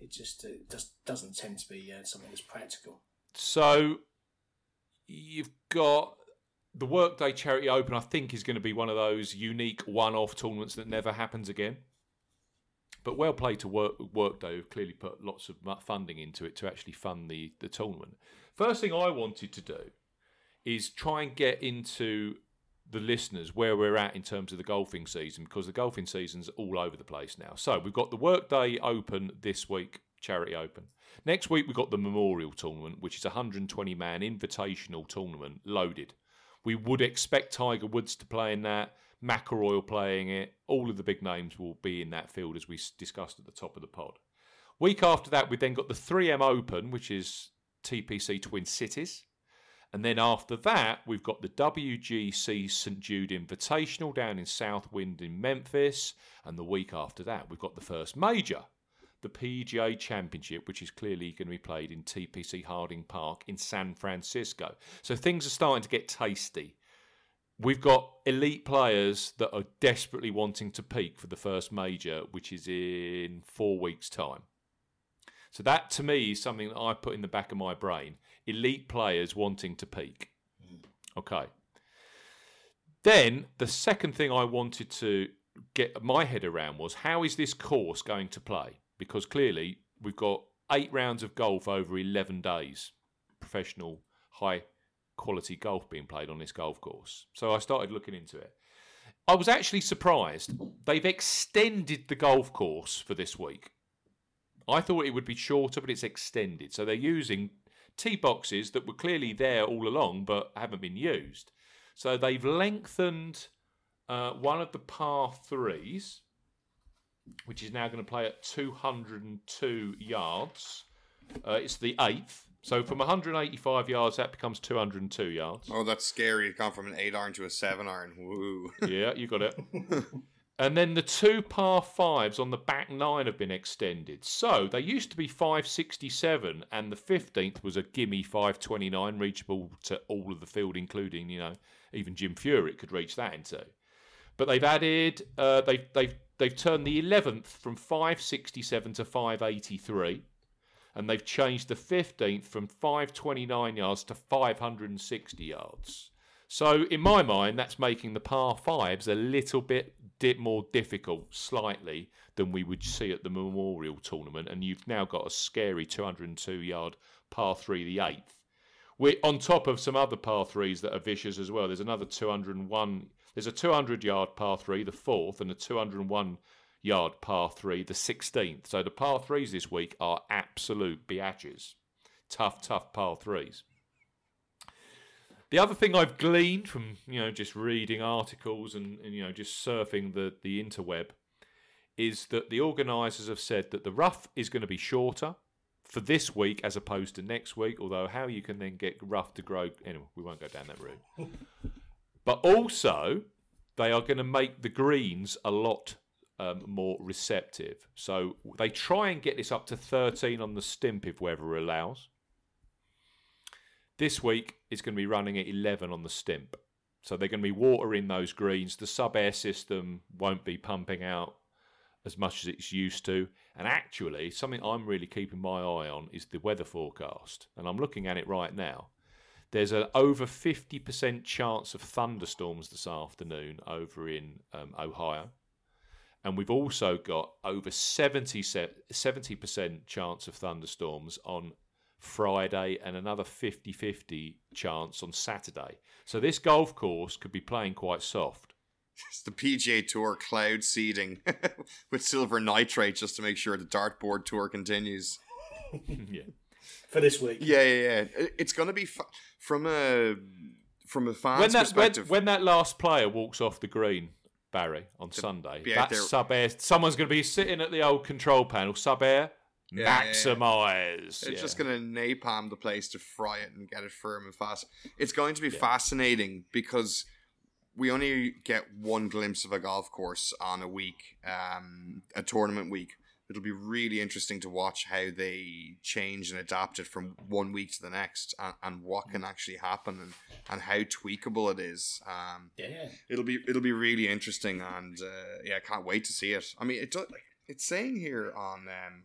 it just it just doesn't tend to be uh, something that's practical. So you've got the Workday Charity Open. I think is going to be one of those unique one-off tournaments that never happens again. But well played to work, Workday, who've clearly put lots of funding into it to actually fund the, the tournament. First thing I wanted to do is try and get into the listeners where we're at in terms of the golfing season because the golfing season's all over the place now. So we've got the Workday Open this week, Charity Open. Next week we've got the Memorial Tournament, which is a 120 man invitational tournament loaded. We would expect Tiger Woods to play in that, McIlroy playing it. All of the big names will be in that field as we discussed at the top of the pod. Week after that, we've then got the 3M Open, which is TPC Twin Cities. And then after that, we've got the WGC St Jude Invitational down in Southwind in Memphis. And the week after that, we've got the first major, the PGA Championship, which is clearly going to be played in TPC Harding Park in San Francisco. So things are starting to get tasty. We've got elite players that are desperately wanting to peak for the first major, which is in four weeks' time. So that to me is something that I put in the back of my brain elite players wanting to peak. Hmm. Okay. Then the second thing I wanted to get my head around was how is this course going to play? Because clearly we've got eight rounds of golf over 11 days, professional, high quality golf being played on this golf course. So I started looking into it. I was actually surprised. They've extended the golf course for this week. I thought it would be shorter, but it's extended. So they're using tee boxes that were clearly there all along but haven't been used. So they've lengthened uh, one of the par threes, which is now going to play at 202 yards. Uh, it's the eighth. So from 185 yards, that becomes 202 yards. Oh, that's scary. It's gone from an eight iron to a seven iron. Woo. Yeah, you got it. And then the two par fives on the back nine have been extended. So they used to be 567, and the 15th was a gimme 529, reachable to all of the field, including, you know, even Jim Furyk could reach that into. But they've added, uh, they've, they've, they've turned the 11th from 567 to 583, and they've changed the 15th from 529 yards to 560 yards. So, in my mind, that's making the par fives a little bit more difficult, slightly, than we would see at the Memorial Tournament. And you've now got a scary 202 yard par three, the eighth. We're on top of some other par threes that are vicious as well. There's another 201. There's a 200 yard par three, the fourth, and a 201 yard par three, the 16th. So the par threes this week are absolute biatches. Tough, tough par threes. The other thing I've gleaned from you know just reading articles and, and you know just surfing the the interweb is that the organisers have said that the rough is going to be shorter for this week as opposed to next week. Although how you can then get rough to grow anyway, we won't go down that route. but also they are going to make the greens a lot um, more receptive. So they try and get this up to 13 on the stimp if weather allows. This week is going to be running at 11 on the stimp. So they're going to be watering those greens. The sub air system won't be pumping out as much as it's used to. And actually, something I'm really keeping my eye on is the weather forecast. And I'm looking at it right now. There's an over 50% chance of thunderstorms this afternoon over in um, Ohio. And we've also got over 70, 70% chance of thunderstorms on Friday, and another 50 50 chance on Saturday. So this golf course could be playing quite soft. It's the PGA Tour cloud seeding with silver nitrate just to make sure the dartboard tour continues. yeah. For this week. Yeah, yeah, yeah. It's going to be fa- from a from a fan's when that, perspective. When, when, that last player walks off the green, Barry, on Sunday, that's sub air. Someone's going to be sitting at the old control panel, sub air, yeah, maximize. Yeah, It's just going to napalm the place to fry it and get it firm and fast. It's going to be fascinating because we only get one glimpse of a golf course on a week, um, a tournament week. It'll be really interesting to watch how they change and adapt it from one week to the next, and, and what can actually happen, and, and how tweakable it is. Um, yeah, it'll be it'll be really interesting, and uh, yeah, I can't wait to see it. I mean, it it's saying here on um,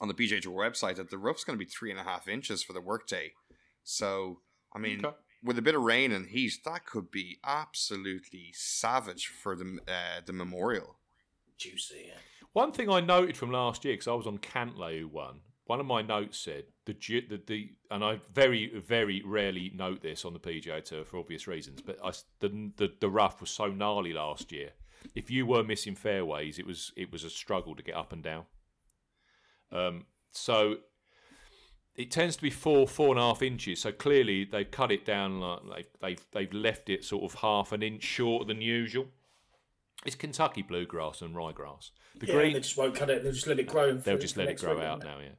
on the Tour website that the rough's going to be three and a half inches for the workday. So, I mean, okay. with a bit of rain and heat, that could be absolutely savage for the uh, the memorial. Juicy. Yeah. One thing I noted from last year because I was on Cantlay who won. One of my notes said the, the the and I very very rarely note this on the PGA Tour for obvious reasons, but I, the, the the rough was so gnarly last year. If you were missing fairways, it was it was a struggle to get up and down. Um, so it tends to be four, four and a half inches. So clearly they've cut it down. Like they've they've left it sort of half an inch shorter than usual. It's Kentucky bluegrass and ryegrass. The yeah, green they just won't cut it. They'll just let it grow. They'll just let it grow week, out now. Yeah.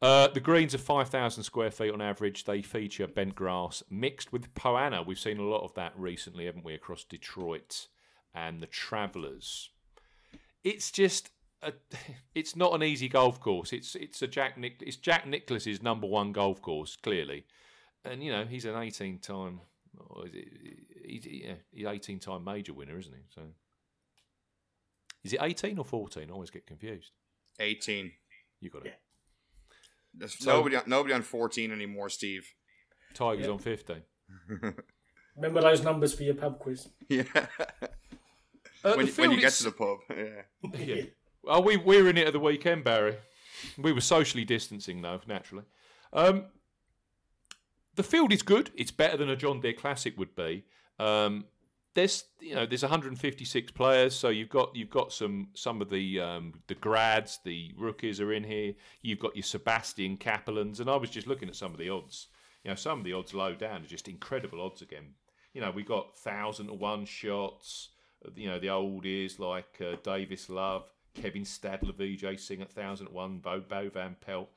Uh, the greens are 5,000 square feet on average. They feature bent grass mixed with Poa annua. We've seen a lot of that recently, haven't we, across Detroit and the Travelers. It's just a, it's not an easy golf course. It's it's a Jack Nick it's Jack Nicklaus's number one golf course clearly, and you know he's an eighteen time. He's, yeah, he's eighteen time major winner, isn't he? So is it eighteen or fourteen? I always get confused. Eighteen. You got it. Yeah. So, nobody nobody on fourteen anymore, Steve. Tiger's yeah. on fifteen. Remember those numbers for your pub quiz. Yeah. Uh, when, when you get to the pub, yeah. yeah. Oh, we, we were in it at the weekend, Barry. We were socially distancing, though, naturally. Um, the field is good. It's better than a John Deere Classic would be. Um, there's you know there's 156 players, so you've got you've got some some of the um, the grads, the rookies are in here. You've got your Sebastian Cappelens, and I was just looking at some of the odds. You know, some of the odds low down are just incredible odds again. You know, we got thousand to one shots. You know, the oldies like uh, Davis Love, Kevin Stadler, Vijay Singh at thousand one, Bo Bo Van Pelt.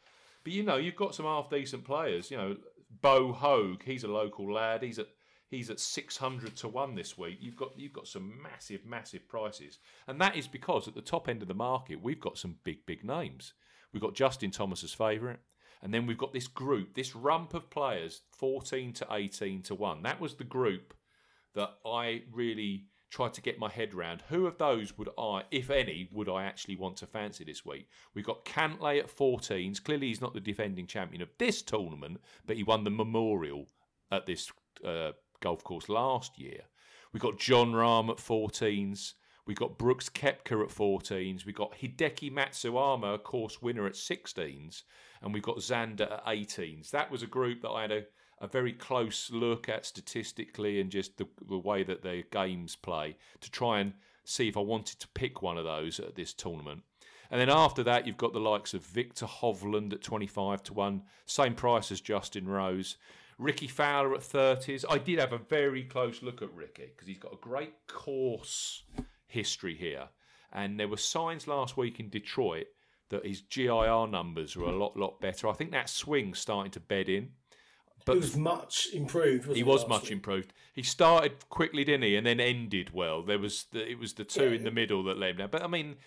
But you know, you've got some half decent players. You know, Bo Hoag, he's a local lad. He's at He's at six hundred to one this week. You've got you've got some massive, massive prices, and that is because at the top end of the market we've got some big, big names. We've got Justin Thomas as favourite, and then we've got this group, this rump of players, fourteen to eighteen to one. That was the group that I really tried to get my head around. Who of those would I, if any, would I actually want to fancy this week? We've got Cantlay at 14s. Clearly, he's not the defending champion of this tournament, but he won the Memorial at this uh, golf course last year. We've got Jon Rahm at 14s. We've got Brooks Koepka at 14s. We've got Hideki Matsuyama, a course winner at 16s. And we've got Xander at 18s. That was a group that I had a a very close look at statistically and just the, the way that their games play to try and see if I wanted to pick one of those at this tournament. And then after that, you've got the likes of Viktor Hovland at 25 to 1, same price as Justin Rose. Rickie Fowler at 30s. I did have a very close look at Rickie because he's got a great course history here. And there were signs last week in Detroit that his GIR numbers were a lot, lot better. I think that swing's starting to bed in. But he was much improved. he was much week? improved. He started quickly, didn't he, and then ended well. There was the, it was the two yeah. in the middle that led him down. But I mean,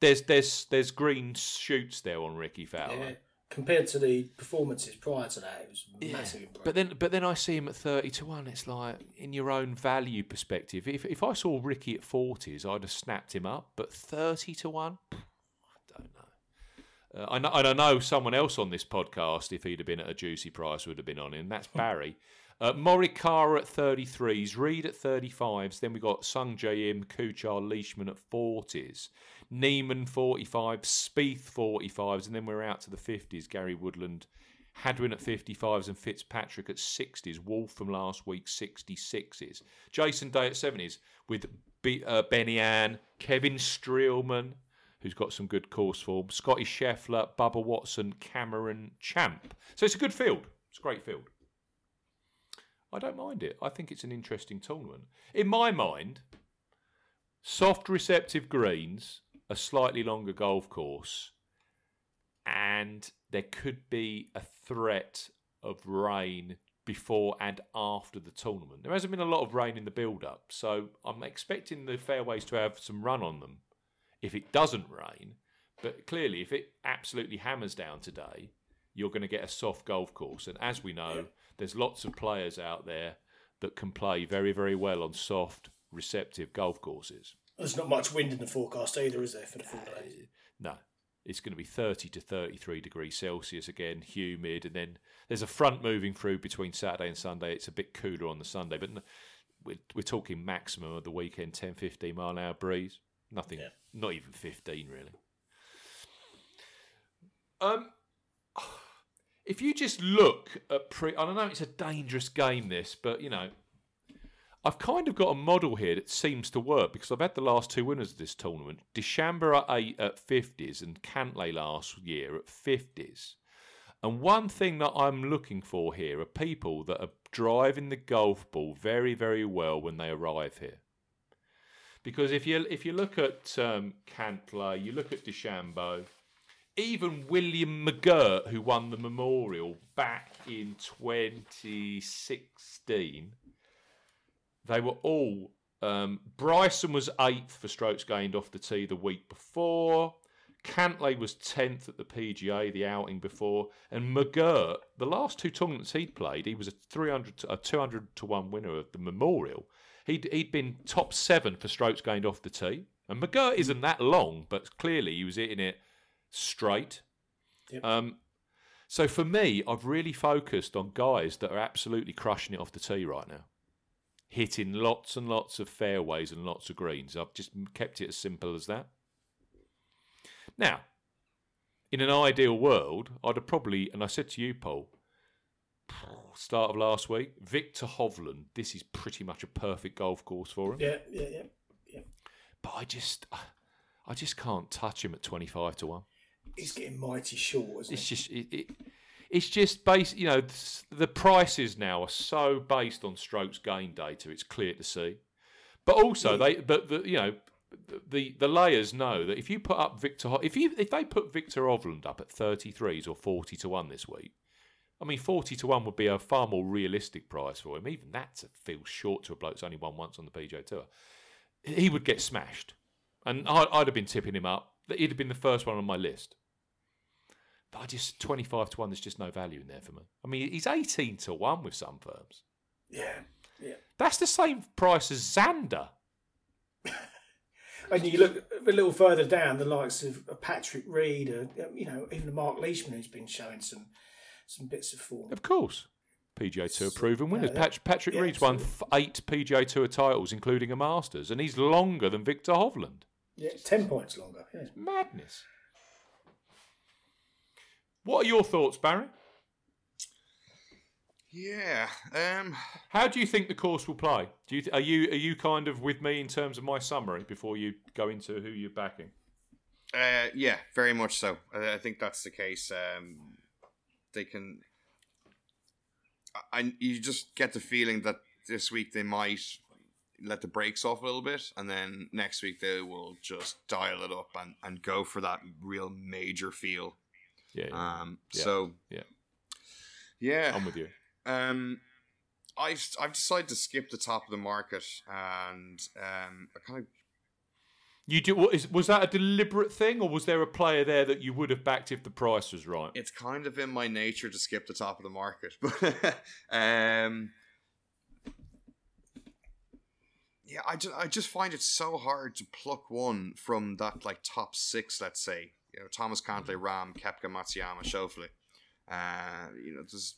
there's there's there's green shoots there on Rickie Fowler. Yeah. Compared to the performances prior to that, it was massive improvement. But then, but then I see him at thirty to one. It's like in your own value perspective. If if I saw Rickie at forties, I'd have snapped him up. But thirty to one, I don't know. uh, I, know, I know someone else on this podcast, if he'd have been at a juicy price, would have been on him. That's Barry. Uh, Morikawa at 33s, Reed at 35s. Then we've got Sung Jae Im, Kuchar, Leishman at 40s, Niemann 45, Spieth 45s, and then we're out to the 50s. Gary Woodland, Hadwin at 55s, and Fitzpatrick at 60s. Wolff from last week 66s. Jason Day at 70s with B- uh, Benny An, Kevin Streelman, who's got some good course form. Scotty Scheffler, Bubba Watson, Cameron Champ. So it's a good field. It's a great field. I don't mind it. I think it's an interesting tournament. In my mind, soft receptive greens, a slightly longer golf course, and there could be a threat of rain before and after the tournament. There hasn't been a lot of rain in the build up, so I'm expecting the fairways to have some run on them if it doesn't rain. But clearly, if it absolutely hammers down today, you're going to get a soft golf course. And as we know. There's lots of players out there that can play very, very well on soft, receptive golf courses. There's not much wind in the forecast either, is there, for the full day? Uh, no. It's going to be 30 to 33 degrees Celsius again, humid. And then there's a front moving through between Saturday and Sunday. It's a bit cooler on the Sunday, but we're, we're talking maximum of the weekend 10 15 mile an hour breeze. Nothing, yeah. not even 15 really. Um, if you just look at pre, I don't know it's a dangerous game this, but you know, I've kind of got a model here that seems to work because I've had the last two winners of this tournament, DeChambeau at eight at fifties and Cantlay last year at fifties. And one thing that I'm looking for here are people that are driving the golf ball very, very well when they arrive here. Because if you if you look at um, Cantlay, you look at DeChambeau, even William McGirt, who won the Memorial back in 2016, they were all. Um, Bryson was eighth for strokes gained off the tee the week before. Cantlay was 10th at the PGA, the outing before. And McGirt, the last two tournaments he'd played, he was a 300 to, a 200 to 1 winner of the Memorial. He'd, he'd been top seven for strokes gained off the tee. And McGirt isn't that long, but clearly he was hitting it straight. Yep. Um, so for me, I've really focused on guys that are absolutely crushing it off the tee right now, hitting lots and lots of fairways and lots of greens. I've just kept it as simple as that. Now, in an ideal world, I'd have probably, and I said to you, Paul, start of last week, Viktor Hovland. This is pretty much a perfect golf course for him. Yeah, yeah, yeah, yeah. But I just, I just can't touch him at twenty-five to one. He's getting mighty short, isn't it's just, it, it, it's just based. You know, the prices now are so based on strokes gain data. It's clear to see, but also yeah. they, but the, you know. The the layers know that if you put up Viktor, if you if they put Viktor Hovland up at thirty threes or forty to one this week, I mean, 40 to 1 would be a far more realistic price for him. Even that feels short to a bloke that's only won once on the PGA Tour. He would get smashed. And I'd, I'd have been tipping him up. He'd have been the first one on my list. But I just, 25 to 1, there's just no value in there for me. I mean, he's 18 to 1 with some firms. Yeah, yeah. That's the same price as Xander. and you look a little further down, the likes of Patrick Reed, or, you know, even Mark Leishman, who's been showing some some bits of form. Of course. PGA Tour proven winners. Yeah, Pat- Patrick yeah, Reed's won eight PGA Tour titles, including a Masters, and he's longer than Viktor Hovland. Yeah, ten points longer. Yeah. Madness. What are your thoughts, Barry? Yeah. Um, How do you think the course will play? Do you th- are you are you kind of with me in terms of my summary before you go into who you're backing? Uh, yeah, very much so. I, I think that's the case. Um, they can. I you just get the feeling that this week they might let the brakes off a little bit, and then next week they will just dial it up and, and go for that real major feel. Yeah. yeah. Um. Yeah. So. Yeah. Yeah. I'm with you. Um. I've I've decided to skip the top of the market, and um, I kind of you do what is was that a deliberate thing, or was there a player there that you would have backed if the price was right? It's kind of in my nature to skip the top of the market, but um, yeah, I just, I just find it so hard to pluck one from that like top six. Let's say you know Thomas Cantlay, Rahm, Koepka, Matsuyama, Schauffele. Uh, you know, there's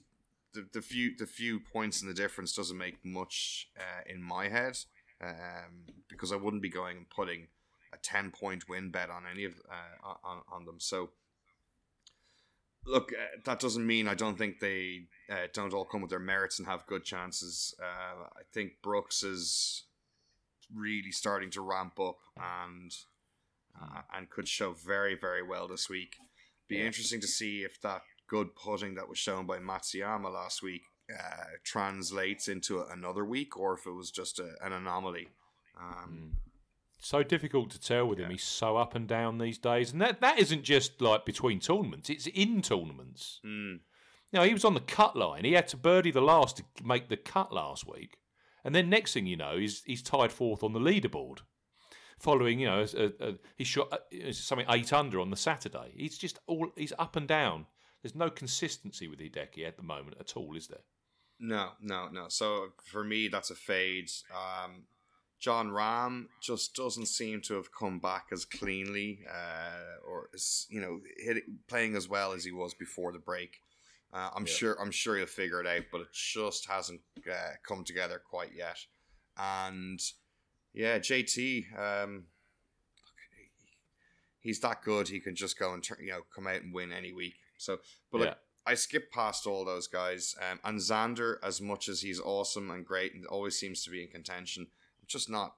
the, the few the few points in the difference doesn't make much uh, in my head um, because I wouldn't be going and putting a 10 point win bet on any of uh, on, on them. So look, uh, that doesn't mean I don't think they uh, don't all come with their merits and have good chances. Uh, I think Brooks is really starting to ramp up and uh, and could show very very well this week. Be yeah. interesting to see if that good putting that was shown by Matsuyama last week uh, translates into another week or if it was just a, an anomaly. Um, mm so difficult to tell with him. He's so up and down these days, and that that isn't just like between tournaments; it's in tournaments. Mm. You know, he was on the cut line. He had to birdie the last to make the cut last week, and then next thing you know, he's he's tied fourth on the leaderboard. Following, you know, a, a, he shot uh, something eight under on the Saturday. He's just all he's up and down. There's no consistency with Hideki at the moment at all, is there? No, no, no. So for me, that's a fade. Um, Jon Rahm just doesn't seem to have come back as cleanly uh, or as you know hit, playing as well as he was before the break. Uh, I'm yeah. sure I'm sure he'll figure it out, but it just hasn't uh, come together quite yet. And yeah, JT, um, he's that good. He can just go and turn, you know come out and win any week. So, but yeah. I skip past all those guys. Um, and Xander, as much as he's awesome and great and always seems to be in contention, just not.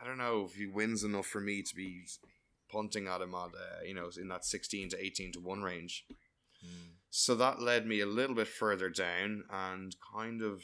I don't know if he wins enough for me to be punting at him at uh, you know in that sixteen to eighteen to one range. Mm. So that led me a little bit further down and kind of.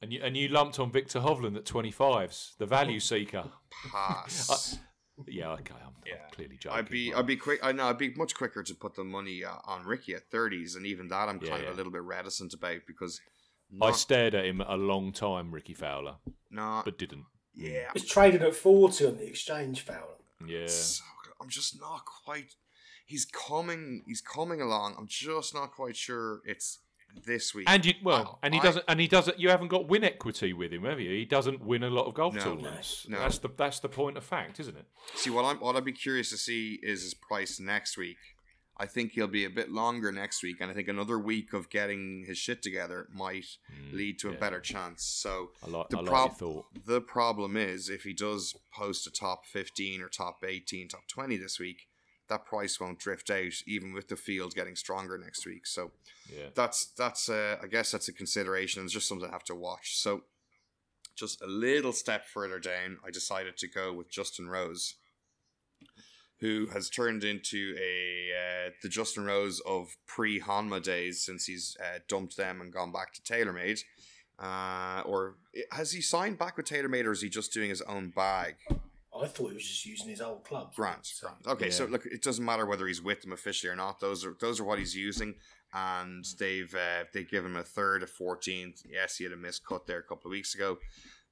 And you and you lumped on Viktor Hovland at twenty fives, the value seeker. Pass. yeah, okay, I'm, yeah. I'm, clearly joking. I'd be, I'd be quick. I know, I'd be much quicker to put the money uh, on Rickie at thirties, and even that I'm kind yeah. of a little bit reticent about because. Not, I stared at him a long time, Rickie Fowler. No, but didn't. Yeah, it's traded at forty on the exchange, Fowler. Yeah, so I'm just not quite. He's coming. He's coming along. I'm just not quite sure it's this week. And you well, and he I, doesn't. And he doesn't. You haven't got win equity with him, have you? He doesn't win a lot of golf no, tournaments. No, that's the that's the point of fact, isn't it? See, what I'm what I'd be curious to see is his price next week I think he'll be a bit longer next week, and I think another week of getting his shit together might mm, lead to a better chance. So like, the, prob- the problem is if he does post a top fifteen or top eighteen, top twenty this week, that price won't drift out, even with the field getting stronger next week. So yeah. that's that's uh, I guess that's a consideration. It's just something I have to watch. So just a little step further down, I decided to go with Justin Rose who has turned into a uh, the Justin Rose of pre Honma days since he's uh, dumped them and gone back to TaylorMade. Uh, or has he signed back with TaylorMade, or is he just doing his own bag? I thought he was just using his old clubs. Grant, so, Grant. Okay, yeah. so look, it doesn't matter whether he's with them officially or not. Those are those are what he's using, and they've uh, they give him a third, a fourteenth. Yes, he had a missed cut there a couple of weeks ago.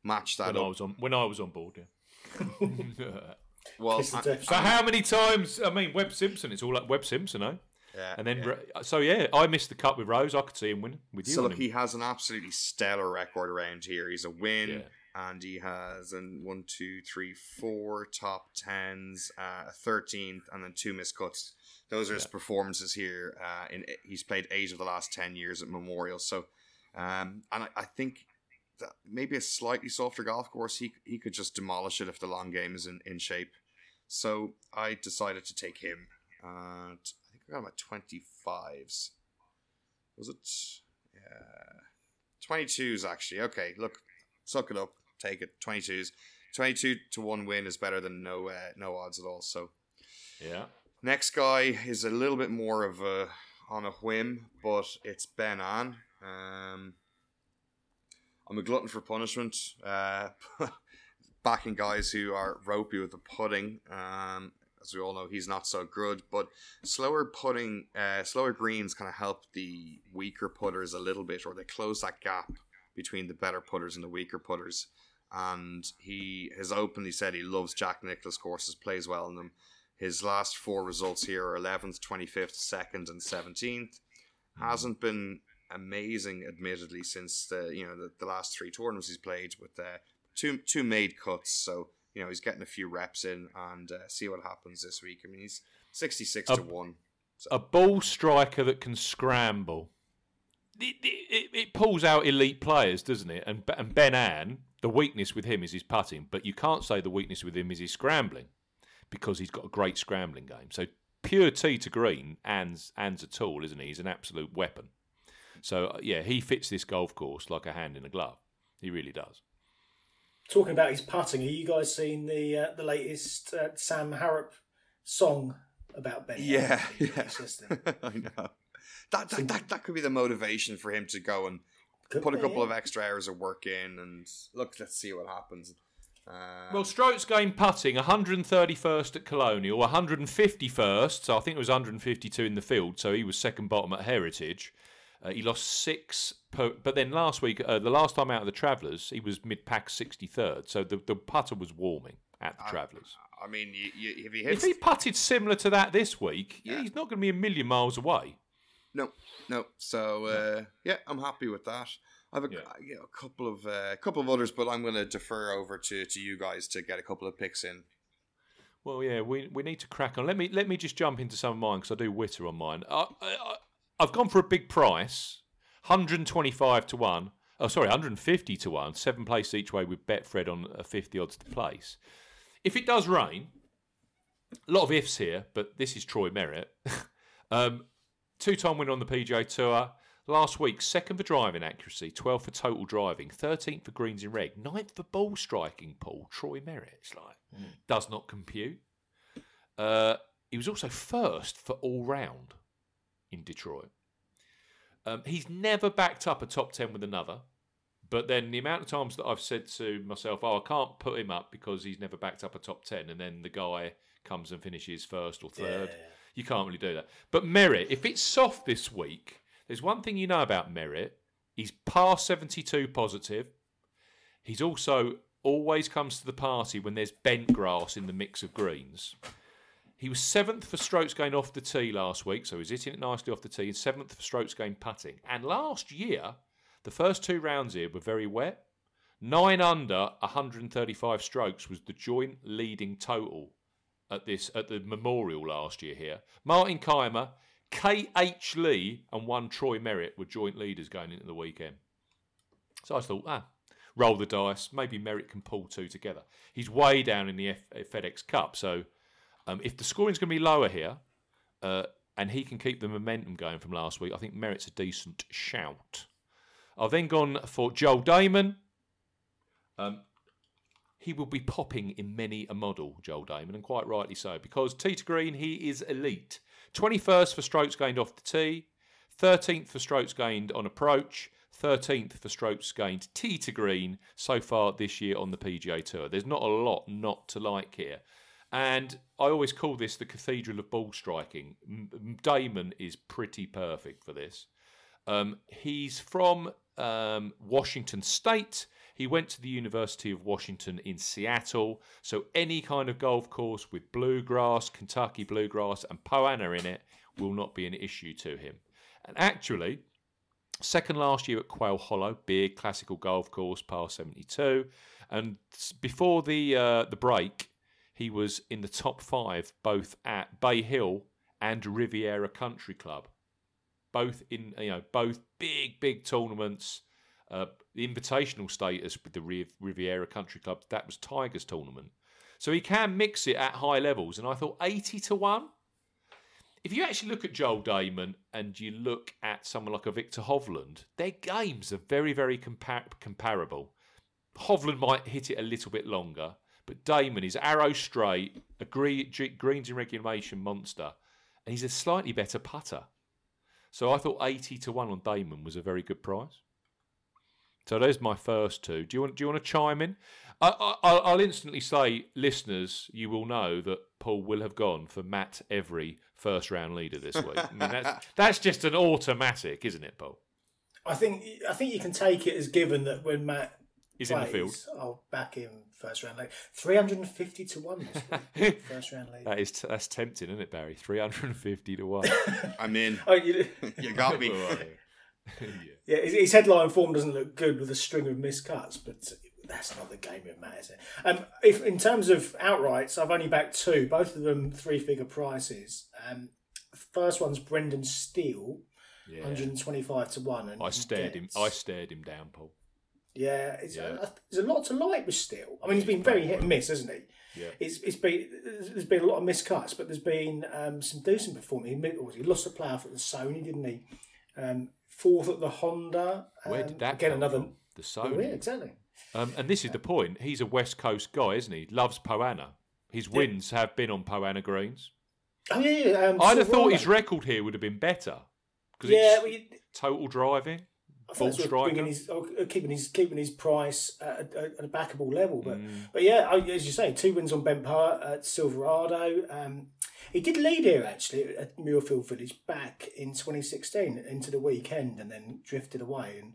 Match that when up. I was on when I was on board. Yeah. well, I- so how many times? I mean, Webb Simpson. It's all like Webb Simpson, eh? yeah, And then, yeah. So yeah, I missed the cut with Rose. I could see him win with you. So look, him. he has an absolutely stellar record around here. He's a win, Yeah. And he has an one, two, three, four top tens, uh, a thirteenth, and then two missed cuts. Those are his Yeah. performances here. Uh, in he's played eight of the last ten years at Memorial. So, um, and I, I think that maybe a slightly softer golf course, he he could just demolish it if the long game is in, in shape. So I decided to take him. And I think I got him at twenty fives. Was it? Yeah. 22s actually. Okay, look, suck it up, take it. 22s. 22 to 1 win is better than no uh, no odds at all. So, yeah. next guy is a little bit more of a on a whim, but it's Ben An. Um, I'm a glutton for punishment. Uh, backing guys who are ropey with the putting. Um, as we all know, he's not so good. But slower putting, uh, slower greens kind of help the weaker putters a little bit, or they close that gap between the better putters and the weaker putters. And he has openly said he loves Jack Nicklaus courses, plays well in them. His last four results here are 11th, 25th, 2nd, and 17th. Hasn't been amazing, admittedly, since the you know the, the last three tournaments he's played with uh, two two made cuts. So you know he's getting a few reps in and uh, see what happens this week. I mean he's 66 to Uh, one. A ball striker that can scramble. It, it, it pulls out elite players, doesn't it? And, and Ben An, the weakness with him is his putting, but you can't say the weakness with him is his scrambling because he's got a great scrambling game. So pure tee to green, An's, An's a tool, isn't he? He's an absolute weapon. So uh, yeah, he fits this golf course like a hand in a glove. He really does. Talking about his putting, are you guys seeing the uh, the latest uh, Sam Harrop song about Ben? Yeah, yeah. I know. That, that, that, that could be the motivation for him to go and Could put a couple yeah. of extra hours of work in and look, let's see what happens. Uh, Well, strokes gained putting 131st at Colonial, 151st. So I think it was 152 in the field. So he was second bottom at Heritage. Uh, he lost six, per, but then last week, uh, the last time out of the Travelers, he was mid pack 63rd. So the, the putter was warming at the Travelers. I mean, you, you, if he If he putted similar to that this week, yeah, Yeah. he's not going to be a million miles away. No, no. So uh, yeah, I'm happy with that. I have a, Yeah. you know, a couple of a couple of others, but I'm going to defer over to, to you guys to get a couple of picks in. Well, yeah, we we need to crack on. Let me let me just jump into some of mine because I do witter on mine. I, I, I've gone for a big price, 125 to one. Oh, sorry, 150 to one. Seven place each way with Betfred on a 50 odds to place. If it does rain, a lot of ifs here, but this is Troy Merritt. um, two-time winner on the PGA Tour. Last week, second for driving accuracy, 12th for total driving, 13th for greens in reg, 9th for ball striking, Paul. Troy Merritt. It's like, does not compute. Uh, he was also first for all round in Detroit. Um, he's never backed up a top 10 with another. But then the amount of times that I've said to myself, oh, I can't put him up because he's never backed up a top 10, and then the guy comes and finishes first or third. Yeah. You can't really do that. But Merritt, if it's soft this week, there's one thing you know about Merritt. He's past 72 positive. He's also always comes to the party when there's bent grass in the mix of greens. He was seventh for strokes gained off the tee last week, so he's hitting it nicely off the tee, and seventh for strokes gained putting. And last year, the first two rounds here were very wet. Nine under 135 strokes was the joint leading total at this at the Memorial last year here. Martin Kaymer, K.H. Lee, and one Troy Merritt were joint leaders going into the weekend. So I thought, ah, roll the dice. Maybe Merritt can pull two together. He's way down in the F- FedEx Cup, so um, if the scoring's going to be lower here, uh, and he can keep the momentum going from last week, I think Merritt's a decent shout. I've then gone for Joel Dahmen. Um, he will be popping in many a model, Joel Dahmen, and quite rightly so, because tee to green, he is elite. 21st for strokes gained off the tee, 13th for strokes gained on approach, 13th for strokes gained tee to green so far this year on the PGA Tour. There's not a lot not to like here. And I always call this the cathedral of ball striking. Dahmen is pretty perfect for this. Um, he's from um, Washington State. He went to the University of Washington in Seattle. So any kind of golf course with bluegrass, Kentucky bluegrass, and Poa in it will not be an issue to him. And actually, second last year at Quail Hollow, big classical golf course, par 72. And before the uh, the break, he was in the top five both at Bay Hill and Riviera Country Club. Both in you know both big big tournaments. Uh, the invitational status with the Riviera Country Club that was Tiger's tournament, so he can mix it at high levels. And I thought eighty to one. If you actually look at Joel Dahmen and you look at someone like a Viktor Hovland, their games are very very compar- comparable. Hovland might hit it a little bit longer, but Dahmen is arrow straight, a green, greens in regulation monster, and he's a slightly better putter. So I thought 80 to 1 on Dahmen was a very good price. So there's my first two. Do you want? Do you want to chime in? I, will instantly say, listeners, you will know that Paul will have gone for Matt Every first round leader this week. I mean, that's that's just an automatic, isn't it, Paul? I think I think you can take it as given that when Matt is in the field, I'll back him first round league. Three hundred and fifty to one. first round league. That is t- that's tempting, isn't it, Barry? Three hundred and fifty to one. I'm in. Oh, you, you got me. yeah. yeah, his, headline form doesn't look good with a string of missed cuts, but that's not the game it matters. Um, if in terms of outrights, I've only backed two, both of them three-figure prices. Um, first one's Brendan Steele, yeah. 125 to one, and I stared gets... him. I stared him down, Paul. Yeah, it's yeah. A, there's a lot to like with Steele. I mean, he's been very hit and miss, hasn't he? Yeah. It's, it's been there's been a lot of miscuts, but there's been um, some decent performance. He, he lost a playoff at the Sony, didn't he? Um, fourth at the Honda. Um, Where did that again? another from? the Sony. Yeah, exactly. Um, and this is the point. He's a West Coast guy, isn't he? Loves Poa annua. His wins have been on Poa annua greens. Oh yeah, um, I'd have thought his record here would have been better. because Yeah, well, you, total driving. Full striker. His, oh, uh, keeping his keeping his price at, at a backable level, but mm. but yeah, as you say, two wins on Ben Poa at Silverado. Um, he did lead here actually at Muirfield Village back in 2016 into the weekend, and then drifted away. And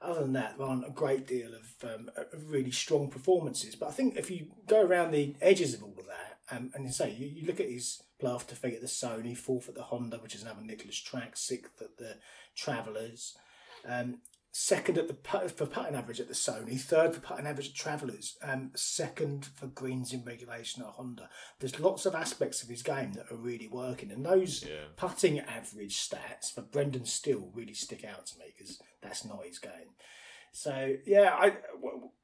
other than that, there aren't a great deal of, um, really strong performances. But I think if you go around the edges of all of that, um, and you say you, you look at his playoff defeat at the Sony, fourth at the Honda, which is another Nicklaus track, sixth at the Travellers. Um, second at the for putting average at the Sony, third for putting average at Travellers, um, second for greens in regulation at Honda. There's lots of aspects of his game that are really working, and those yeah. putting average stats for Brendan Steele really stick out to me because that's not his game. So yeah, I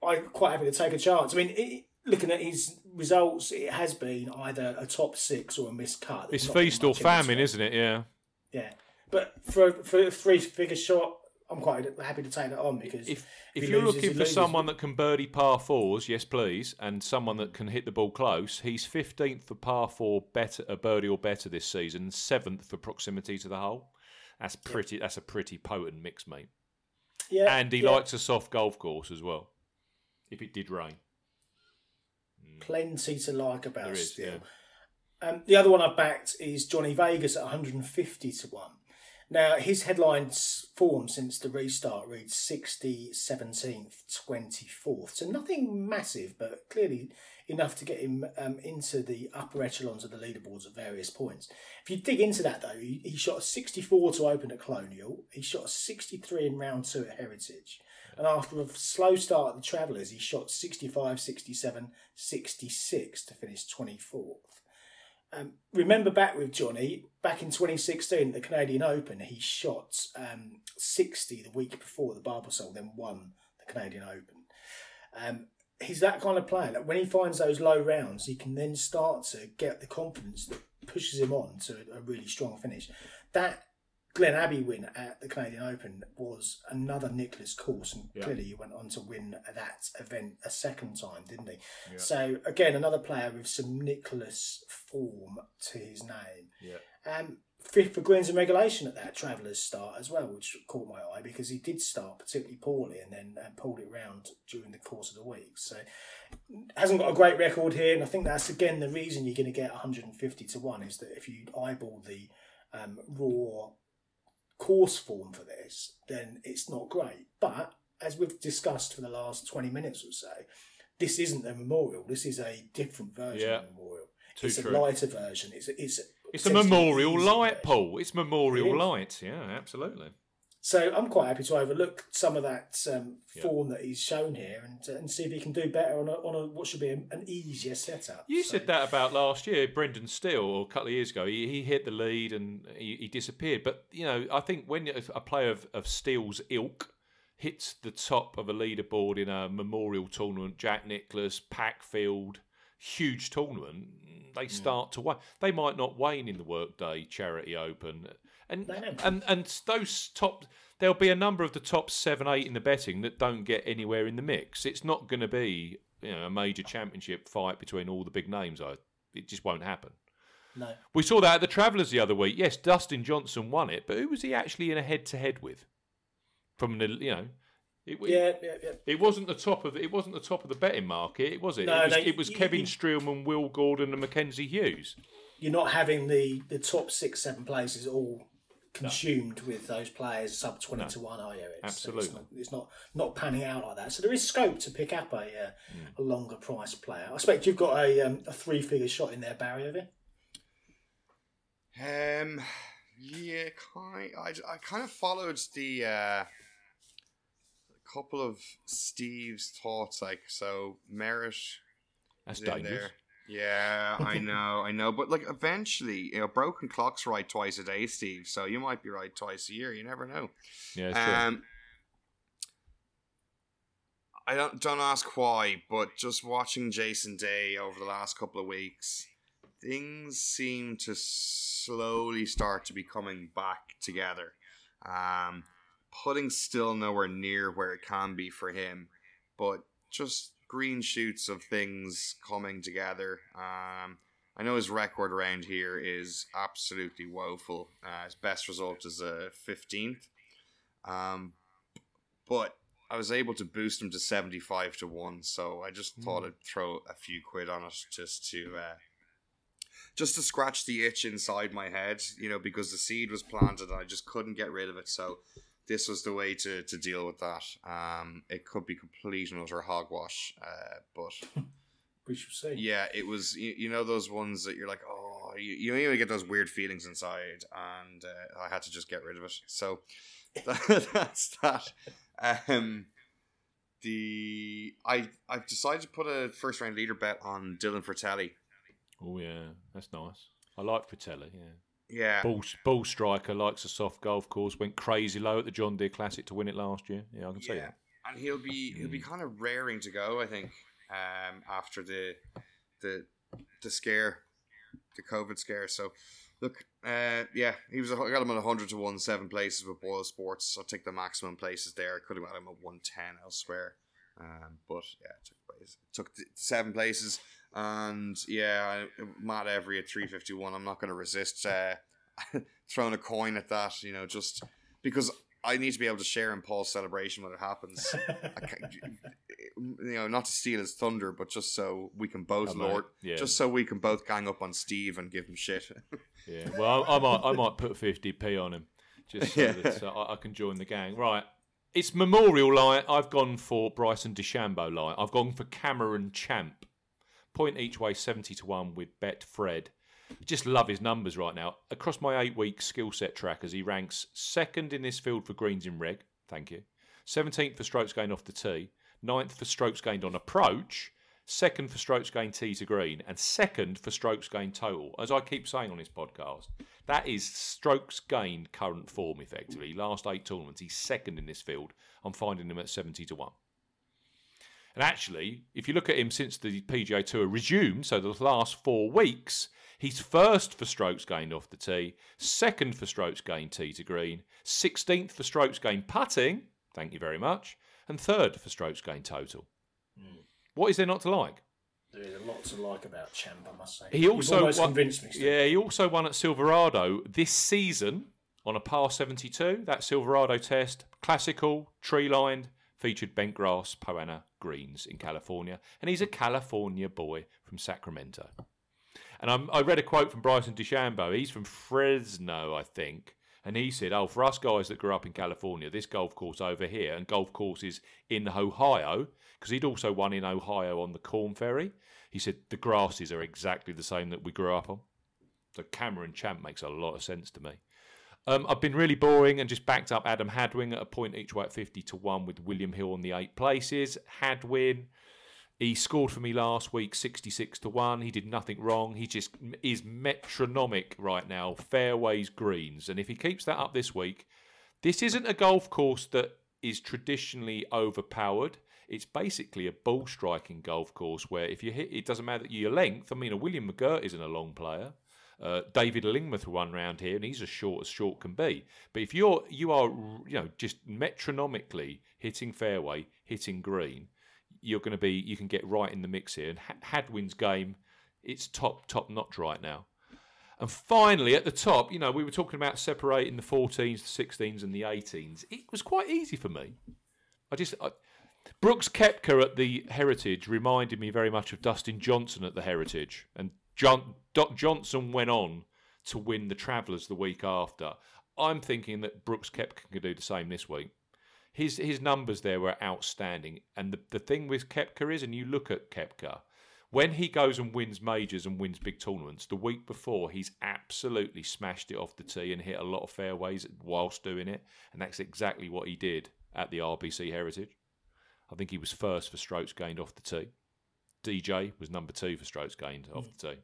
I'm quite happy to take a chance. I mean. It, looking at his results, it has been either a top six or a missed cut. It's feast or famine, isn't it? Yeah. Yeah, but for for a three figure shot, I'm quite happy to take that on because if if, if you're loses, looking for someone that can birdie par fours, yes please, and someone that can hit the ball close, he's 15th for par four better a birdie or better this season, seventh for proximity to the hole. That's pretty. Yeah. That's a pretty potent mix, mate. Yeah, and he yeah. likes a soft golf course as well. If it did rain, mm. plenty to like about there is, still. Yeah. Um, the other one I've backed is Johnny Vegas at 150 to one. Now, his headlines form since the restart reads 60, 17th, 24th. So nothing massive, but clearly enough to get him um, into the upper echelons of the leaderboards at various points. If you dig into that, though, he, he shot a 64 to open at Colonial, he shot a 63 in round two at Heritage. And after a slow start at the Travellers, he shot 65, 67, 66 to finish 24th. Um, remember back with Johnny, back in 2016 the Canadian Open, he shot um, 60 the week before the Barbasol, then won the Canadian Open. Um, he's that kind of player that when he finds those low rounds, he can then start to get the confidence that pushes him on to a really strong finish. That Glen Abbey win at the Canadian Open was another Nicklaus course, and yeah. clearly he went on to win that event a second time, didn't he? Yeah. So again, another player with some Nicklaus form to his name. Yeah. Um, fifth for greens and regulation at that Travellers start as well, which caught my eye because he did start particularly poorly and then uh, pulled it round during the course of the week. So hasn't got a great record here, and I think that's again the reason you're going to get 150 to one is that if you eyeball the um, raw course form for this, then it's not great. But as we've discussed for the last 20 minutes or so, this isn't a memorial. This is a different version yeah. of memorial. Too it's true. a lighter version. It's it's it's a memorial light, Paul. It's memorial it light. Yeah, absolutely. So I'm quite happy to overlook some of that um, form that he's shown here and uh, and see if he can do better on a, on a what should be an easier setup. You so. said that about last year, Brendan Steele, a couple of years ago. He, he hit the lead and he, he, disappeared. But you know, I think when a player of, of Steele's ilk hits the top of a leaderboard in a memorial tournament, Jack Nicklaus, Packfield, huge tournament, they start to wane. They might not wane in the Workday Charity Open, and and and those top. There'll be a number of the top seven, eight in the betting that don't get anywhere in the mix. It's not going to be you know a major championship fight between all the big names. I it just won't happen. No. We saw that at the Travellers the other week. Yes, Dustin Johnson won it, but who was he actually in a head-to-head with? From the you know it, yeah, yeah, yeah. It wasn't the top of the, it wasn't the top of the betting market, was it? No, it was, no, it was you, Kevin you, Streelman, Will Gordon, and Mackenzie Hughes. You're not having the the top six, seven places all consumed no. with those players sub twenty no. to one, are you? It's, Absolutely, it's, not, it's, not, not panning out like that. So there is scope to pick up a uh, mm. a longer price player. I expect you've got a um, a three figure shot in there, Barry, have you? Um, yeah, kind. I, I kind of followed the. Uh couple of Steve's thoughts. Like, so Merritt That's dangerous. Yeah, I know, I know. But like, eventually, you know, broken clocks right twice a day, Steve. So you might be right twice a year. You never know. Yeah, um, I don't don't ask why, but just watching Jason Day over the last couple of weeks, things seem to slowly start to be coming back together. Um, putting still nowhere near where it can be for him, but just green shoots of things coming together. Um, I know his record around here is absolutely woeful. Uh, his best result is a 15th. Um, but I was able to boost him to 75 to 1, so I just mm. thought I'd throw a few quid on it just to. Uh, just to scratch the itch inside my head, you know, because the seed was planted and I just couldn't get rid of it. So this was the way to, to deal with that. Um, it could be complete and utter hogwash, uh, but we should see. Yeah, it was. You, you, know those ones that you're like, oh, you, you even get those weird feelings inside, and uh, I had to just get rid of it. So that, that's that. Um, the I I've decided to put a first round leader bet on Dylan Frittelli. Oh yeah, that's nice. I like Frittelli. Yeah. Yeah. Ball, ball striker, likes a soft golf course, went crazy low at the John Deere Classic to win it last year. Yeah, I can see that. And he'll be he'll be kind of raring to go, I think, um, after the the the scare, the COVID scare. So, look, uh, yeah, he was. I got him at hundred to one, seven places with Boyle Sports. I'll take the maximum places there. I could have got him at one ten elsewhere, um, but yeah, place, took seven places. And yeah, Matt Every at 351. I'm not going to resist uh, throwing a coin at that, you know, just because I need to be able to share in Paul's celebration when it happens. you know, not to steal his thunder, but just so we can both oh, Lord, yeah. just so we can both gang up on Steve and give him shit. yeah, well, I, I, might, I might put 50p on him just so yeah. that uh, I, I can join the gang. Right, it's Memorial Light. I've gone for Bryson DeChambeau Light. I've gone for Cameron Champ. Point each way, 70 to 1 with Betfred. Just love his numbers right now. Across my eight week skill set trackers, he ranks second in this field for greens in reg. Thank you. 17th for strokes gained off the tee. 9th for strokes gained on approach. Second for strokes gained tee to green. And second for strokes gained total. As I keep saying on this podcast, that is strokes gained current form effectively. Last eight tournaments, he's second in this field. I'm finding him at 70 to 1. And actually, if you look at him since the PGA Tour resumed, so the last four weeks, he's first for strokes gained off the tee, second for strokes gained tee to green, 16th for strokes gained putting, thank you very much, and third for strokes gained total. What is there not to like? There's a lot to like about Champ, I must say. He also almost won, convinced me. Steve. Yeah, he also won at Silverado this season on a par 72. That Silverado test, classical, tree lined, featured bent grass Poa annua greens in California, and he's a California boy from Sacramento. And I'm, i read a quote from Bryson DeChambeau. He's from Fresno, I think. And he said, Oh, for us guys that grew up in California, this golf course over here and golf courses in Ohio, because he'd also won in Ohio on the Corn Ferry. He said, The grasses are exactly the same that we grew up on. So Cameron Champ makes a lot of sense to me. Um, I've been really boring and just backed up Adam Hadwin at a point each way at 50 to 1 with William Hill on the eight places. Hadwin he scored for me last week, sixty-six to one. He did nothing wrong. He just is metronomic right now. Fairways, greens, and if he keeps that up this week, this isn't a golf course that is traditionally overpowered. It's basically a ball striking golf course where if you hit, it doesn't matter that your length. I mean, a William McGirt isn't a long player. Uh, David Lingmerth won round here, and he's as short as short can be. But if you're you are you know just metronomically hitting fairway, hitting green, you're going to be you can get right in the mix here. And Hadwin's game, it's top top notch right now. And finally, at the top, you know, we were talking about separating the 14s, the 16s, and the 18s. It was quite easy for me. I just Brooks Koepka at the Heritage reminded me very much of Dustin Johnson at the Heritage, and John, Doc Johnson went on to win the Travellers the week after. I'm thinking that Brooks Koepka can do the same this week his his numbers there were outstanding. And the, the thing with Koepka is, and you look at Koepka, when he goes and wins majors and wins big tournaments, the week before he's absolutely smashed it off the tee and hit a lot of fairways whilst doing it. And that's exactly what he did at the RBC Heritage. I think he was first for strokes gained off the tee. DJ was number two for strokes gained off the tee.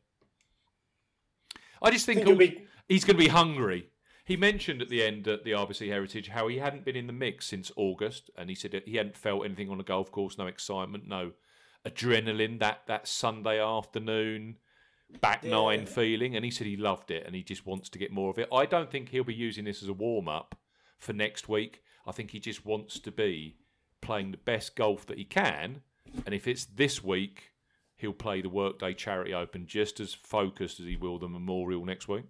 I just think, think be... he's going to be hungry he mentioned at the end at the RBC Heritage how he hadn't been in the mix since August, and he said he hadn't felt anything on the golf course, no excitement, no adrenaline that that Sunday afternoon back yeah. nine feeling, and he said he loved it and he just wants to get more of it. I don't think he'll be using this as a warm up for next week. I think he just wants to be playing the best golf that he can, and if it's this week, he'll play the Workday Charity Open just as focused as he will the Memorial next week.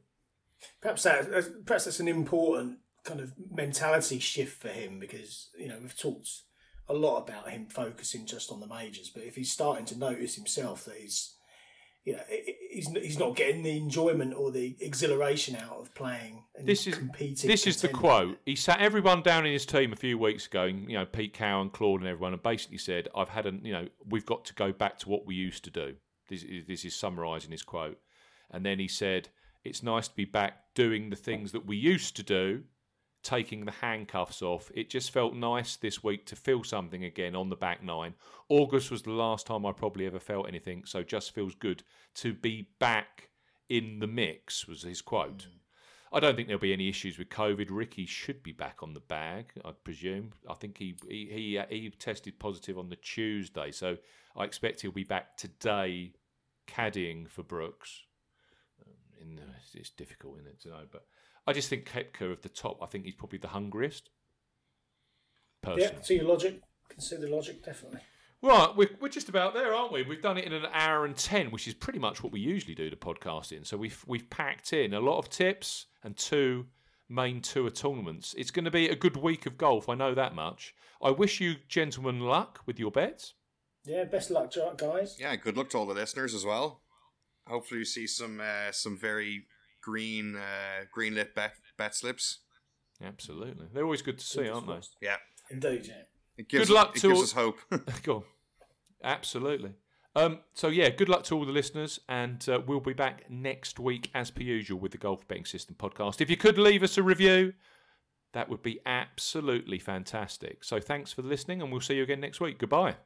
Perhaps that perhaps that's an important kind of mentality shift for him because you know we've talked a lot about him focusing just on the majors, but if he's starting to notice himself that he's you know he's he's not getting the enjoyment or the exhilaration out of playing and this is competing. This is the quote. He sat everyone down in his team a few weeks ago, and, you know Pete Cowan, Claude, and everyone, and basically said, "I've had a you know we've got to go back to what we used to do." This is, this is summarising his quote, and then he said it's nice to be back doing the things that we used to do, taking the handcuffs off. It just felt nice this week to feel something again on the back nine. August was the last time I probably ever felt anything, so just feels good to be back in the mix, was his quote. Mm. I don't think there'll be any issues with COVID. Ricky should be back on the bag, I presume. I think he he he, he tested positive on the Tuesday, so I expect he'll be back today, caddying for Brooks in the, it's difficult in it to know, but I just think Koepka of the top. I think he's probably the hungriest. Personally. Yeah, see your logic. Can see the logic definitely. Right, we're, we're just about there, aren't we? We've done it in an hour and ten, which is pretty much what we usually do the podcast in. So we've we've packed in a lot of tips and two main tour tournaments. It's going to be a good week of golf. I know that much. I wish you gentlemen luck with your bets. Yeah, best luck, guys. Yeah, good luck to all the listeners as well hopefully you see some uh, some very green uh, green lit bet, bet slips. Absolutely, they're always good to see, aren't they? Yeah, indeed. Yeah. It gives good luck us, to it gives all... us hope. go on. Absolutely. Um, so yeah, good luck to all the listeners, and uh, we'll be back next week as per usual with the Golf Betting System podcast. If you could leave us a review, that would be absolutely fantastic. So thanks for listening, and we'll see you again next week. Goodbye.